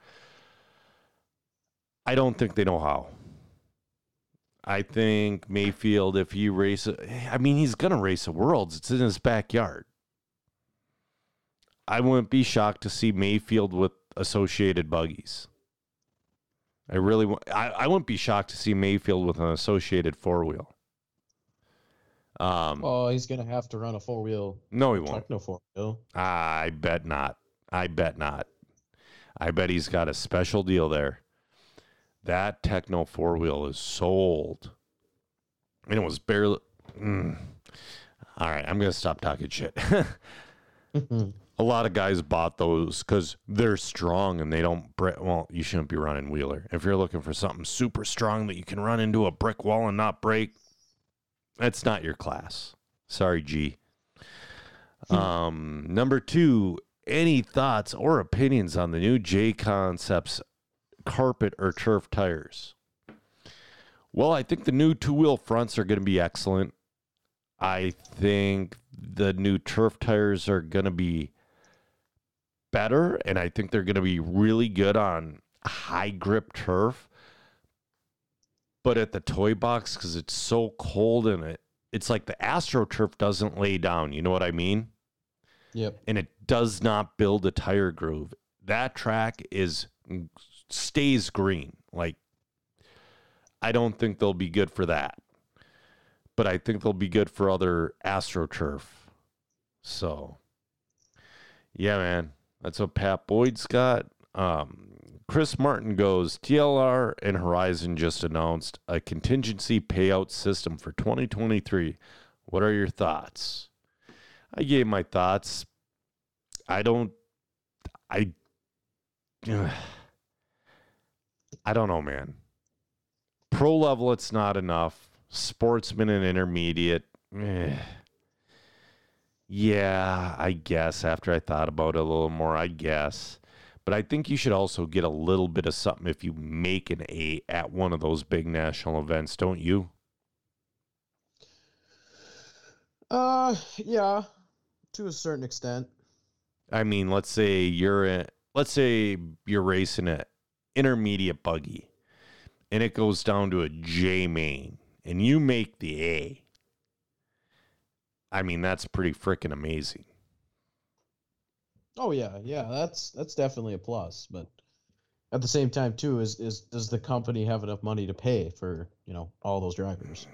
I don't think they know how. I think Maifield, if he races, I mean, he's going to race the Worlds. It's in his backyard. I wouldn't be shocked to see Maifield with associated buggies. I really, I, I wouldn't be shocked to see Maifield with an associated four wheel. Um, Oh, he's gonna have to run a four wheel no, he won't. Tekno four wheel. I bet not. I bet not. I bet he's got a special deal there. That Tekno four wheel is sold. And it was barely. Mm. All right, I'm going to stop talking shit. [LAUGHS] a lot of guys bought those because they're strong and they don't break. Well, you shouldn't be running Wheeler. If you're looking for something super strong that you can run into a brick wall and not break, that's not your class. Sorry, G. Um, number two, any thoughts or opinions on the new J Concepts carpet or turf tires? Well, I think the new two wheel fronts are going to be excellent. I think the new turf tires are going to be better, and I think they're going to be really good on high grip turf. But at the toy box, because it's so cold in it, it's like the AstroTurf doesn't lay down. You know what I mean? Yep. and it does not build a tire groove. That track is stays green. Like I don't think they'll be good for that. But I think they'll be good for other AstroTurf. So yeah, man. That's what Pat Boyd's got. Um, Chris Martin goes, TLR and Horizon just announced a contingency payout system for 2023. What are your thoughts? I gave my thoughts. I don't. I. [SIGHS] I don't know, man. Pro level, it's not enough. Sportsman and intermediate. eh. Yeah, I guess. After I thought about it a little more, I guess. But I think you should also get a little bit of something if you make an A at one of those big national events, don't you? Uh, yeah, to a certain extent. I mean, let's say you're in, let's say you're racing a intermediate buggy and it goes down to a J main and you make the A. I mean, that's pretty freaking amazing. Oh yeah, yeah, that's that's definitely a plus. But at the same time, too, is is does the company have enough money to pay for you know all those drivers?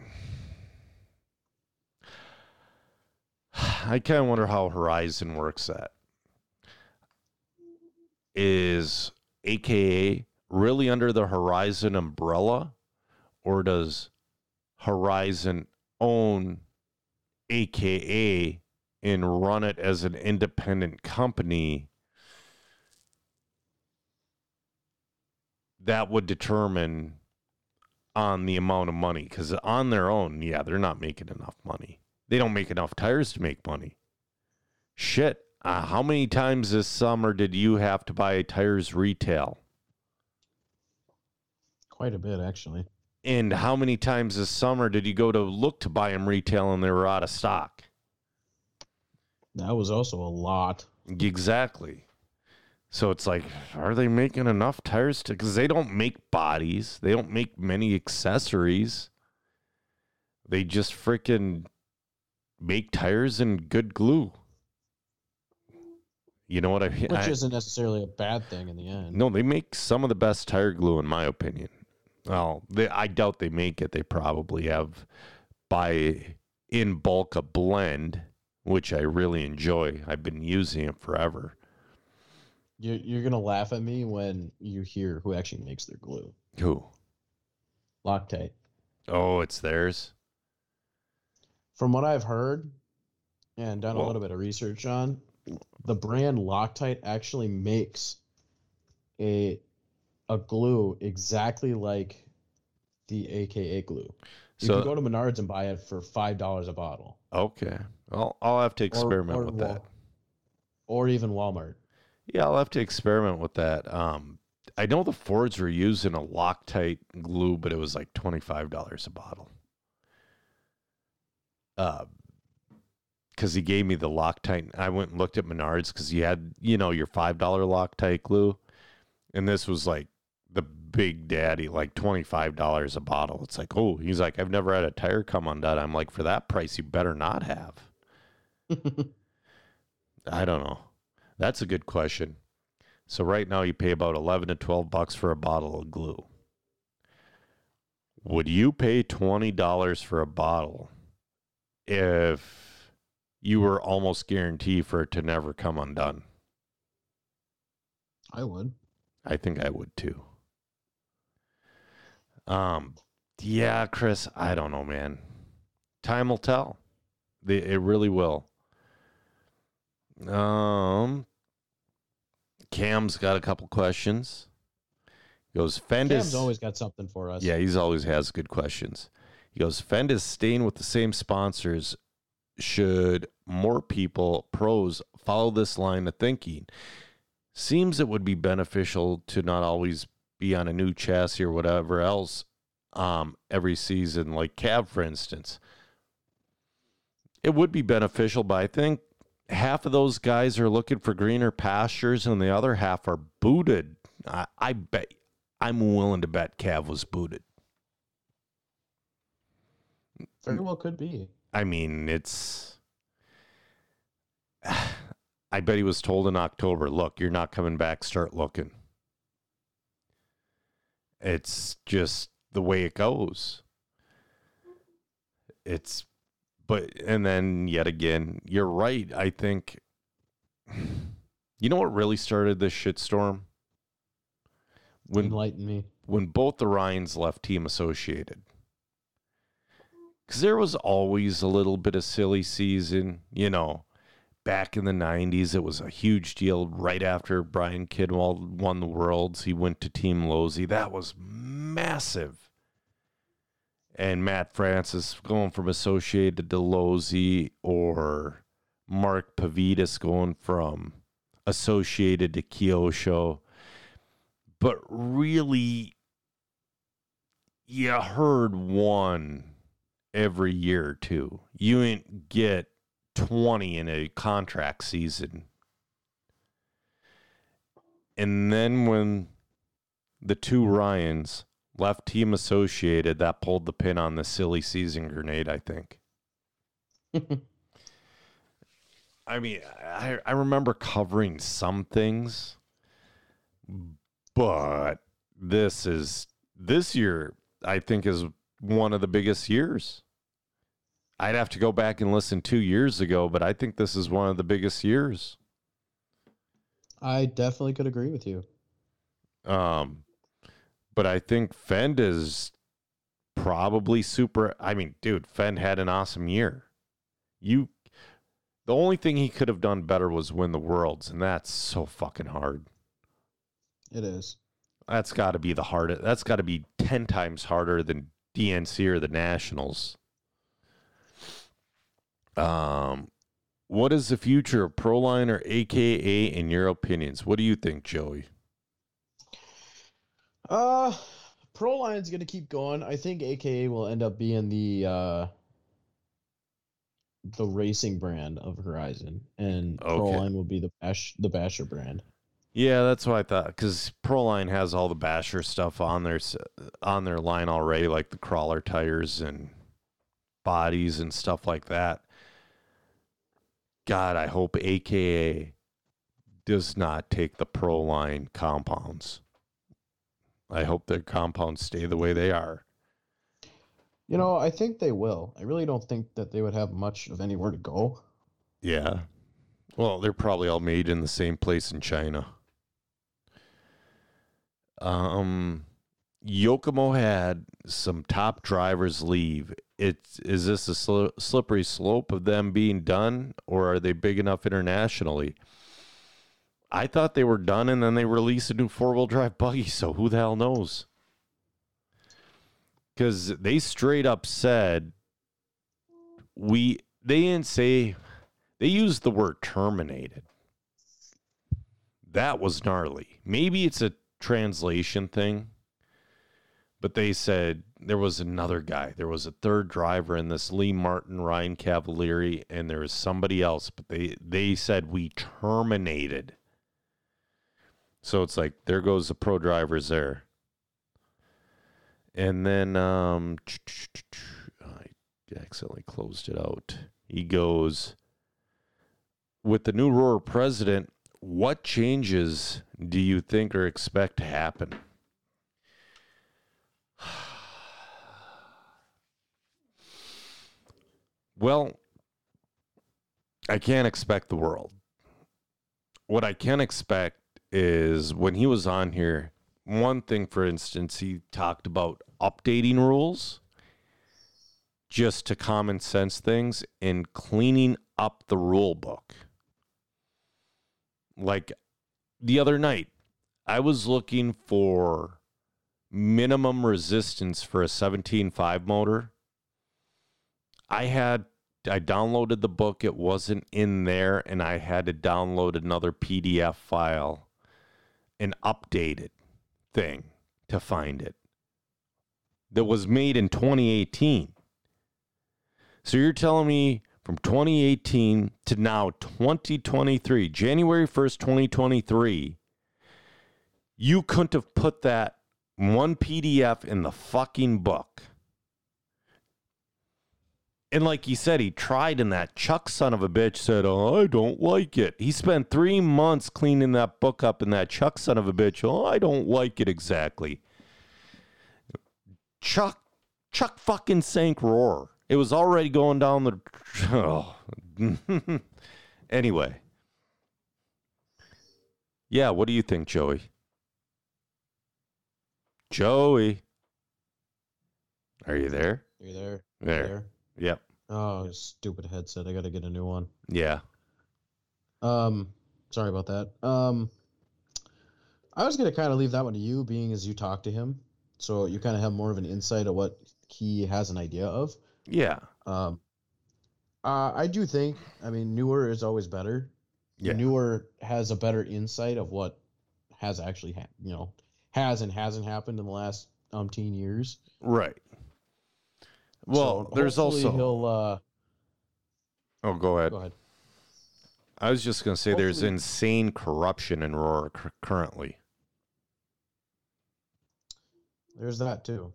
I kind of wonder how Horizon works that. Is AKA really under the Horizon umbrella, or does Horizon own AKA and run it as an independent company? That would determine on the amount of money because on their own, yeah, they're not making enough money. They don't make enough tires to make money. Shit. Uh, how many times this summer did you have to buy tires retail? Quite a bit, actually. And how many times this summer did you go to look to buy them retail and they were out of stock? That was also a lot. Exactly. So it's like, are they making enough tires to? Because they don't make bodies, they don't make many accessories. They just freaking make tires and good glue. You know what I mean? Which isn't necessarily a bad thing in the end. No, they make some of the best tire glue, in my opinion. Well, they, I doubt they make it. They probably have by in bulk a blend, which I really enjoy. I've been using it forever. You're, you're gonna laugh at me when you hear who actually makes their glue. Who? Loctite. Oh, it's theirs. From what I've heard and done a little bit of research on, the brand Loctite actually makes a a glue exactly like the AKA glue. You So can go to Menards and buy it for five dollars a bottle, okay, well, I'll have to experiment or with Wal- that. or even Walmart. Yeah, I'll have to experiment with that. Um, I know the Fords were using a Loctite glue, but it was like twenty five dollars a bottle. Uh, because he gave me the Loctite. I went and looked at Menards because he had, you know, your five dollar Loctite glue, and this was like big daddy, like twenty five dollars a bottle. It's like, oh, he's like, I've never had a tire come undone. I'm like, for that price, you better not have. [LAUGHS] I don't know. That's a good question. So right now you pay about 11 to 12 bucks for a bottle of glue. Would you pay $20 for a bottle if you were almost guaranteed for it to never come undone? I would. I think I would too. Um yeah, Chris, I don't know, man. Time will tell. They, it really will. Um Cam's got a couple questions. He goes, Fend Cam's is always got something for us. yeah, he's always has good questions. He goes, Fend is staying with the same sponsors. Should more people, pros, follow this line of thinking? Seems it would be beneficial to not always be on a new chassis or whatever else um, every season, like Cav, for instance. It would be beneficial, but I think half of those guys are looking for greener pastures and the other half are booted. I, I bet I'm willing to bet Cav was booted. Very well could be. I mean, it's. [SIGHS] I bet he was told in October, look, you're not coming back, start looking. It's just the way it goes. It's, but, and then yet again, you're right. I think, you know what really started this shitstorm? When Enlighten me. when both the Ryans left Team Associated. Because there was always a little bit of silly season, you know. Back in the 90s, it was a huge deal. Right after Brian Kinwald won the Worlds, he went to Team Losi. That was massive. And Matt Francis going from Associated to Losi, or Mark Pavidis going from Associated to Kyosho but really you heard one every year or two. You ain't get 20 in a contract season. And then when the two Ryans left team associated, that pulled the pin on the silly season grenade, I think. [LAUGHS] I mean, I, I remember covering some things, but this is this year, I think, is one of the biggest years. I'd have to go back and listen two years ago, but I think this is one of the biggest years. I definitely could agree with you. Um, but I think Fend is probably super. I mean, dude, Fend had an awesome year. You, the only thing he could have done better was win the worlds, and that's so fucking hard. It is. That's got to be the hardest. That's got to be ten times harder than DNC or the Nationals. Um, what is the future of Proline or AKA in your opinions? What do you think, Joey? Uh, Proline's gonna keep going. I think AKA will end up being the uh the racing brand of Horizon, and Okay. Proline will be the bash the Basher brand. Yeah, that's what I thought. Because Proline has all the Basher stuff on their on their line already, like the crawler tires and bodies and stuff like that. God, I hope AKA does not take the Proline compounds. I hope their compounds stay the way they are. You know, I think they will. I really don't think that they would have much of anywhere to go. Yeah. Well, they're probably all made in the same place in China. Um, Yokomo had some top drivers leave. It's is this a sli- slippery slope of them being done, or are they big enough internationally? I thought they were done, and then they released a new four wheel drive buggy. So who the hell knows? Because they straight up said we. They didn't say they used the word terminated. That was gnarly. Maybe it's a translation thing, but they said there was another guy. There was a third driver in this Lee Martin, Ryan Cavalieri, and there was somebody else, but they they said we terminated. So it's like there goes the pro drivers there. And then um I accidentally closed it out. He goes with the new Roar president, what changes do you think or expect to happen? [SIGHS] Well, I can't expect the world. What I can expect is when he was on here, one thing, for instance, he talked about updating rules just to common sense things and cleaning up the rule book. Like the other night, I was looking for minimum resistance for a 17.5 motor. I had I downloaded the book, it wasn't in there, and I had to download another PDF file, an updated thing to find it. That was made in 2018. So you're telling me from 2018 to now 2023, January 1st, 2023, you couldn't have put that one PDF in the fucking book. And like he said, he tried, and that Chuck son of a bitch said, Oh, I don't like it. He spent three months cleaning that book up, and that Chuck son of a bitch, Oh, I don't like it exactly. Chuck, Chuck fucking sank roar. It was already going down the. Oh. [LAUGHS] anyway. Yeah, what do you think, Joey? Joey. Are you there? Are You there? There. Yep. Oh, stupid headset. I gotta get a new one. Yeah. Um, sorry about that. Um, I was gonna kind of leave that one to you, being as you talk to him, so you kind of have more of an insight of what he has an idea of. Yeah. Um, uh, I do think. I mean, newer is always better. Yeah. Newer has a better insight of what has actually, ha- you know, has and hasn't happened in the last umpteen years. Right. Well, So there's also. he'll. Uh, Oh, go ahead. go ahead. I was just going to say there's insane corruption in Roar c- currently. There's that too.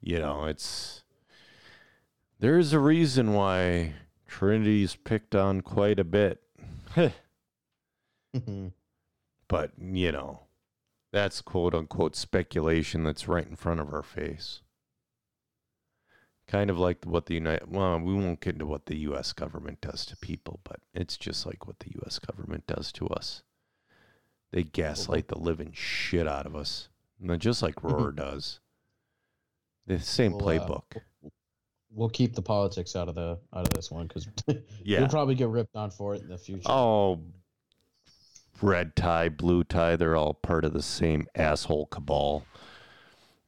You know, it's. There's a reason why Trinity's picked on quite a bit. [LAUGHS] but, you know, that's quote unquote speculation that's right in front of our face. Kind of like what the United, well, we won't get into what the U.S. government does to people, but it's just like what the U.S. government does to us. They gaslight the living shit out of us, and just like Roar does. The same We'll, uh, playbook. we'll keep the politics out of the out of this one because [LAUGHS] Yeah. you'll probably get ripped on for it in the future. Oh, red tie, blue tie, they're all part of the same asshole cabal.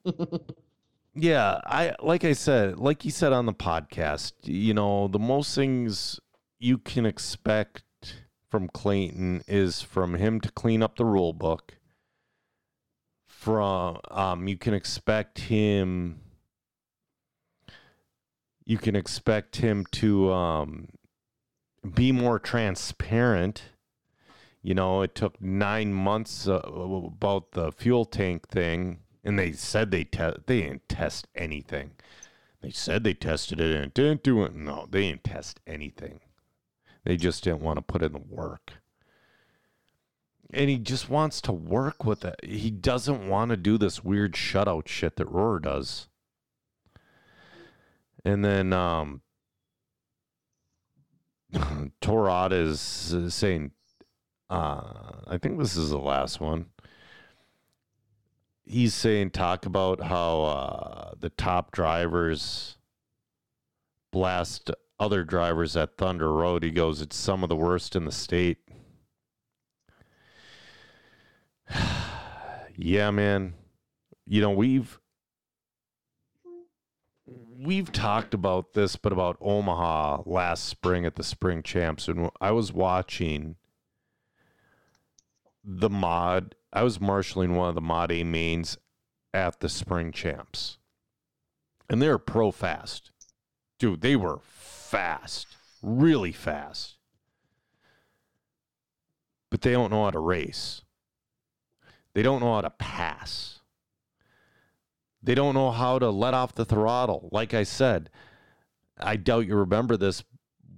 [LAUGHS] yeah, I like I said, like you said on the podcast, you know, the most things you can expect from Clayton is from him to clean up the rule book. From um you can expect him you can expect him to um be more transparent. You know, it took nine months uh, about the fuel tank thing, and they said they te- they didn't test anything. They said they tested it and didn't do it. No, they didn't test anything. They just didn't want to put in the work. And he just wants to work with it. He doesn't want to do this weird shutout shit that Roar does. And then um [LAUGHS] Torad is uh, saying, uh, I think this is the last one. He's saying, talk about how uh, the top drivers blast other drivers at Thunder Road. He goes, it's some of the worst in the state. [SIGHS] yeah, man. You know, we've we've talked about this, but about Omaha last spring at the Spring Champs, and I was watching the mod. I was marshaling one of the Mod A mains at the Spring Champs, and they were pro fast, dude. They were fast, really fast, but they don't know how to race. They don't know how to pass. They don't know how to let off the throttle. Like I said, I doubt you remember this,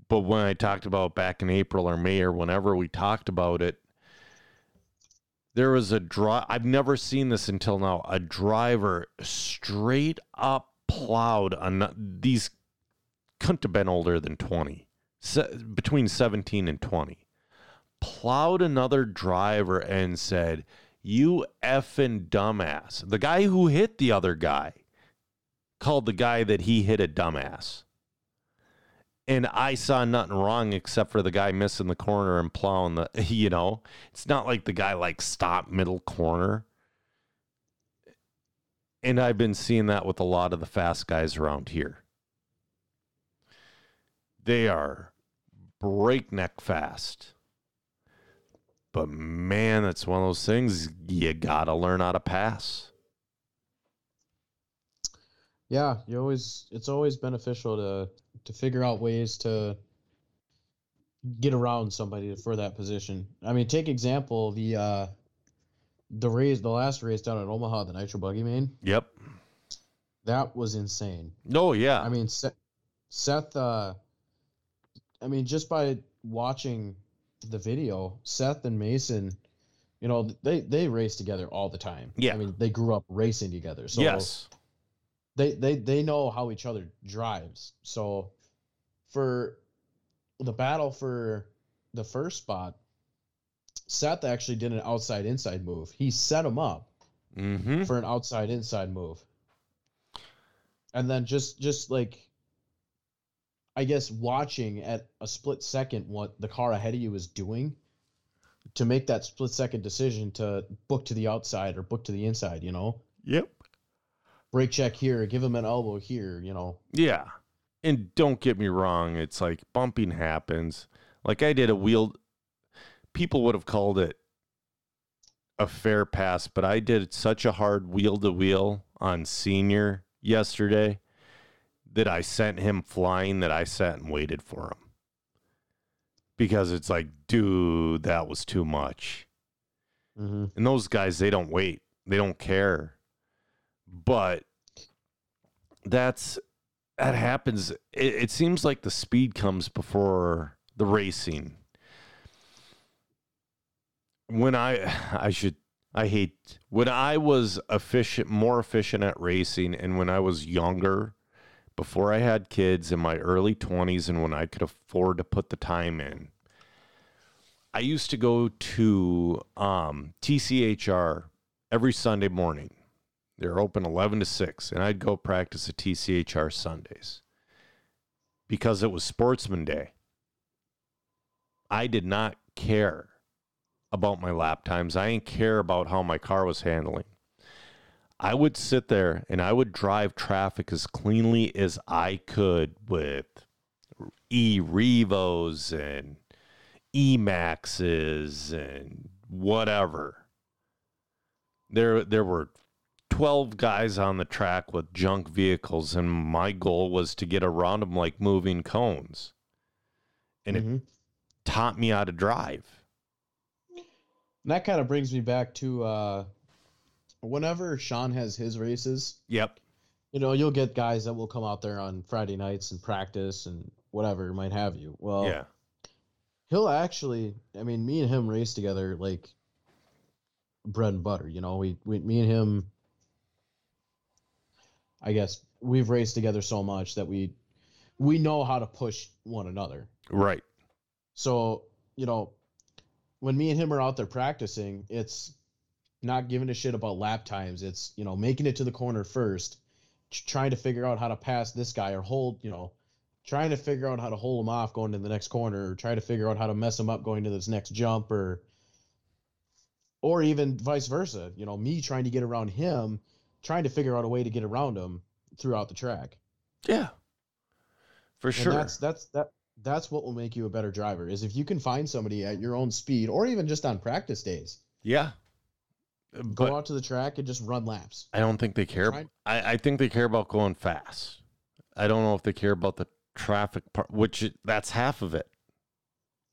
but when I talked about back in April or May or whenever we talked about it, there was a drive. I've never seen this until now. A driver straight up plowed on these couldn't have been older than 20, se- between 17 and 20. Plowed another driver and said, You effing dumbass. The guy who hit the other guy called the guy that he hit a dumbass. And I saw nothing wrong except for the guy missing the corner and plowing the, [LAUGHS] you know, it's not like the guy like stopped middle corner. And I've been seeing that with a lot of the fast guys around here. They are breakneck fast. But man, that's one of those things you got to learn how to pass. Yeah, you always it's always beneficial to to figure out ways to get around somebody for that position. I mean, take example the uh the race the last race down at Omaha, the Nitro Buggy Main. Yep. That was insane. No, yeah. I mean, Seth, Seth uh I mean, just by watching the video, Seth and Mason, you know, they they race together all the time. Yeah. I mean, they grew up racing together. So yes. They they they know how each other drives. So for the battle for the first spot, Seth actually did an outside inside move. He set him up Mm-hmm. for an outside inside move. And then just just like I guess watching at a split second what the car ahead of you is doing to make that split second decision to book to the outside or book to the inside, you know? Yep. Brake check here, give him an elbow here, you know. Yeah. And don't get me wrong, it's like bumping happens. Like I did a wheel people would have called it a fair pass, but I did such a hard wheel to wheel on senior yesterday that I sent him flying that I sat and waited for him. Because it's like, dude, that was too much. Mm-hmm. And those guys, they don't wait. They don't care. But that's that happens. It, it seems like the speed comes before the racing. When I, [SIGHS] I should, I hate when I was efficient, more efficient at racing, and when I was younger, before I had kids in my early twenties, and when I could afford to put the time in. I used to go to um, TCHR every Sunday morning. They're open 11 to 6, and I'd go practice at TCHR Sundays because it was Sportsman Day. I did not care about my lap times. I didn't care about how my car was handling. I would sit there and I would drive traffic as cleanly as I could with E Revos and Emaxes and whatever. There there were 12 guys on the track with junk vehicles and my goal was to get around them like moving cones. And it Mhm. taught me how to drive. And that kind of brings me back to uh, whenever Sean has his races, Yep. you know, you'll get guys that will come out there on Friday nights and practice and whatever might have you. Well, yeah. he'll actually, I mean, me and him race together like bread and butter. You know, we, we me and him, I guess we've raced together so much that we we know how to push one another. Right. So, you know, when me and him are out there practicing, it's not giving a shit about lap times. It's, you know, making it to the corner first, trying to figure out how to pass this guy or hold, you know, trying to figure out how to hold him off going to the next corner or try to figure out how to mess him up going to this next jump or or even vice versa. You know, me trying to get around him, trying to figure out a way to get around them throughout the track. Yeah. For And sure. that's that's that that's what will make you a better driver is if you can find somebody at your own speed or even just on practice days. yeah. Go But out to the track and just run laps. I don't think they care. Try- I, I think they care about going fast. I don't know if they care about the traffic part, which that's half of it.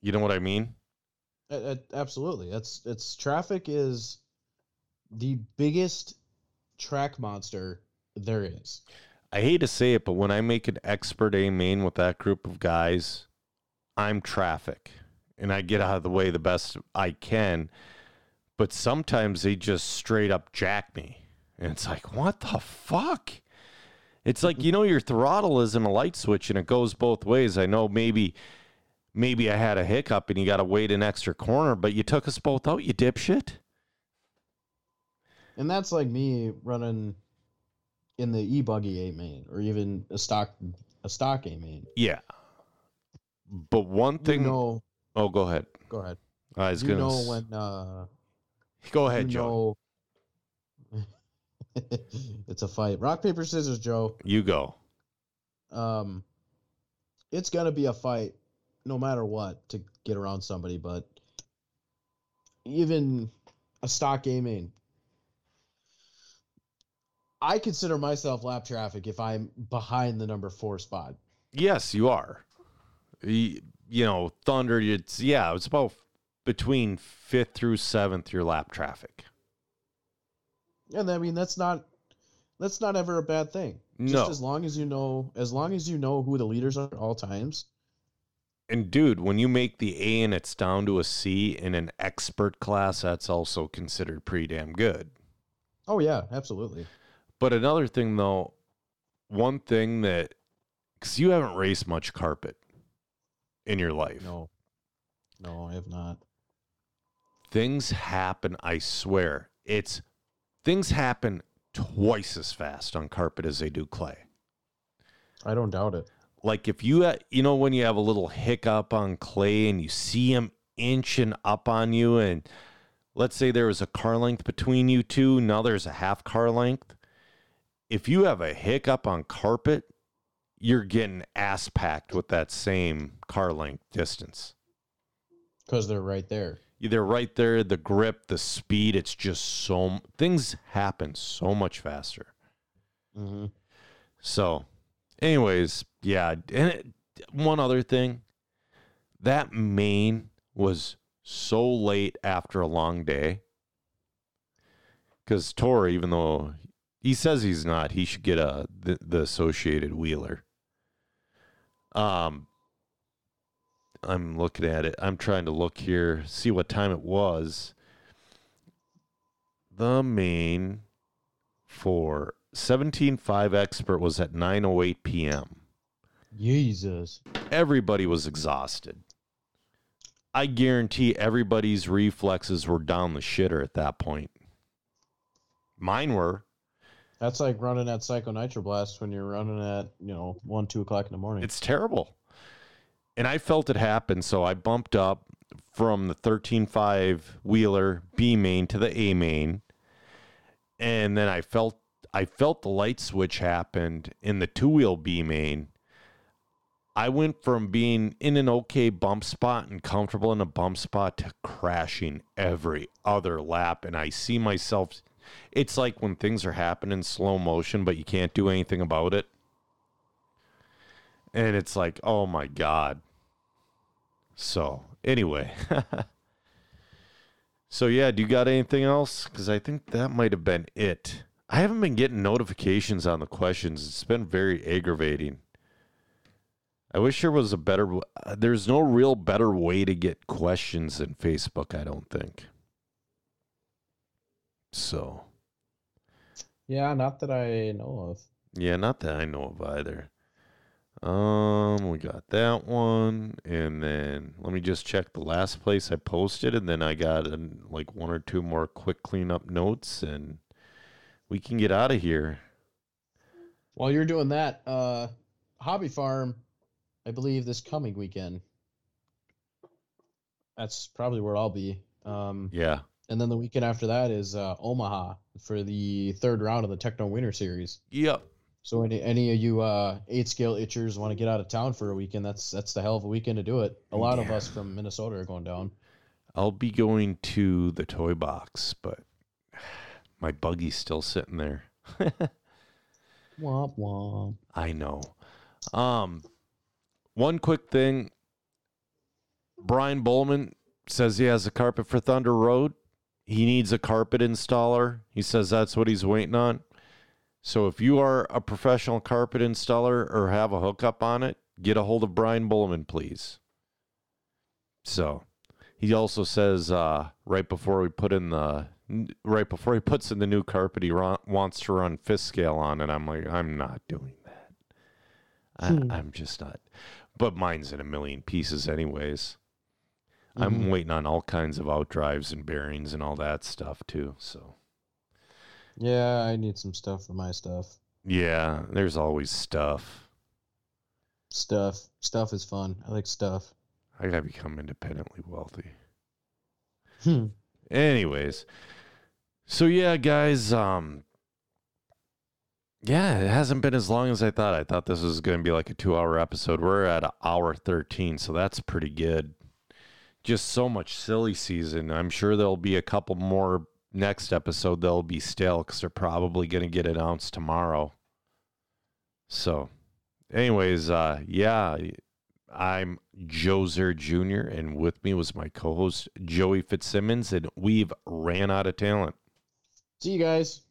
You know what I mean? Uh, absolutely. That's it's traffic is the biggest track monster there is. I hate to say it, but when I make an expert A main with that group of guys, I'm traffic and I get out of the way the best I can. But sometimes they just straight up jack me. And it's like, what the fuck? It's like, you know, your throttle isn't a light switch and it goes both ways. I know maybe maybe I had a hiccup and you got to wait an extra corner, but you took us both out, you dipshit. And that's like me running in the e-buggy A main or even a stock a stock A main. Yeah. But one You thing. know, oh, go ahead. go ahead. I was You gonna. know when uh Go ahead, you Joe. know [LAUGHS] it's a fight. Rock paper scissors, Joe. You go. Um it's gonna be a fight no matter what to get around somebody, but even a stock A main. I consider myself lap traffic if I'm behind the number four spot. Yes, you are. Y- You know, Thunder. It's yeah. It's about between fifth through seventh. Your lap traffic. And I mean that's not that's not ever a bad thing. Just No. as long as you know as long as you know who the leaders are at all times. And dude, when you make the A and it's down to a C in an expert class, that's also considered pretty damn good. Oh yeah, absolutely. But another thing though, one thing that because you haven't raced much carpet in your life. No. No, I have not. things happen i swear it's things happen twice as fast on carpet as they do clay I don't doubt it. like if you you know when you have a little hiccup on clay and you see him inching up on you and let's say there was a car length between you two now there's a half car length if you have a hiccup on carpet you're getting ass packed with that same car length distance Because they're right there. they're right there the grip the speed it's just so things happen so much faster Mm-hmm. so anyways yeah and it, one other thing that main was so late after a long day because tor even though he says he's not he should get a the, the associated wheeler Um, I'm looking at it. I'm trying to look here, see what time it was. The main for 17.5 expert was at 9:08 p.m. Jesus. Everybody was exhausted. I guarantee everybody's reflexes were down the shitter at that point. Mine were. That's like running at Psycho Nitroblast when you're running at, you know, one, two o'clock in the morning. It's terrible. And I felt it happen, so I bumped up from the 13.5 wheeler B main to the A main. And then I felt I felt the light switch happened in the two wheel B main. I went from being in an okay bump spot and comfortable in a bump spot to crashing every other lap. And I see myself, it's like when things are happening in slow motion, but you can't do anything about it. And it's like, oh my God. So, anyway. [LAUGHS] so, yeah, do you got anything else? Because I think that might have been it. I haven't been getting notifications on the questions. It's been very aggravating. I wish there was a better. uh, There's no real better way to get questions in Facebook. I don't think. So yeah, not that I know of. yeah, not that I know of either. Um, we got that one, and then let me just check the last place I posted, and then I got an, like one or two more quick cleanup notes, and we can get out of here. While you're doing that, uh, Hobby Farm, I believe this coming weekend. That's probably where I'll be. Um, Yeah, and then the weekend after that is uh, Omaha for the third round of the Tekno Winter Series. yep. So any any of you uh, eight scale itchers want to get out of town for a weekend? That's that's the hell of a weekend to do it. A lot of us from Minnesota are going down. I'll be going to the toy box, but my buggy's still sitting there. [LAUGHS] Womp womp. I know. Um, one quick thing. Brian Bowman says he has a carpet for Thunder Road. He needs a carpet installer. He says that's what he's waiting on. So if you are a professional carpet installer or have a hookup on it, get a hold of Brian Bowman, please. So he also says uh, right before we put in the right before he puts in the new carpet, he wants to run fist scale on, and I'm like, I'm not doing that. I, Hmm. I'm just not. But mine's in a million pieces, anyways. I'm Mhm. waiting on all kinds of outdrives and bearings and all that stuff too. So Yeah, I need some stuff for my stuff. yeah, there's always stuff. Stuff. Stuff is fun. I like stuff. I gotta become independently wealthy. Hmm. Anyways, so yeah, guys, um yeah, it hasn't been as long as I thought. I thought this was going to be like a 2-hour episode. We're at hour 13, so that's pretty good. Just so much silly season. I'm sure there'll be a couple more next episode They'll be stale cuz they're probably going to get announced tomorrow. So, anyways, uh yeah, I'm Joser Jr. and with me was my co-host Joey Fitzsimmons and we've ran out of talent. See you guys.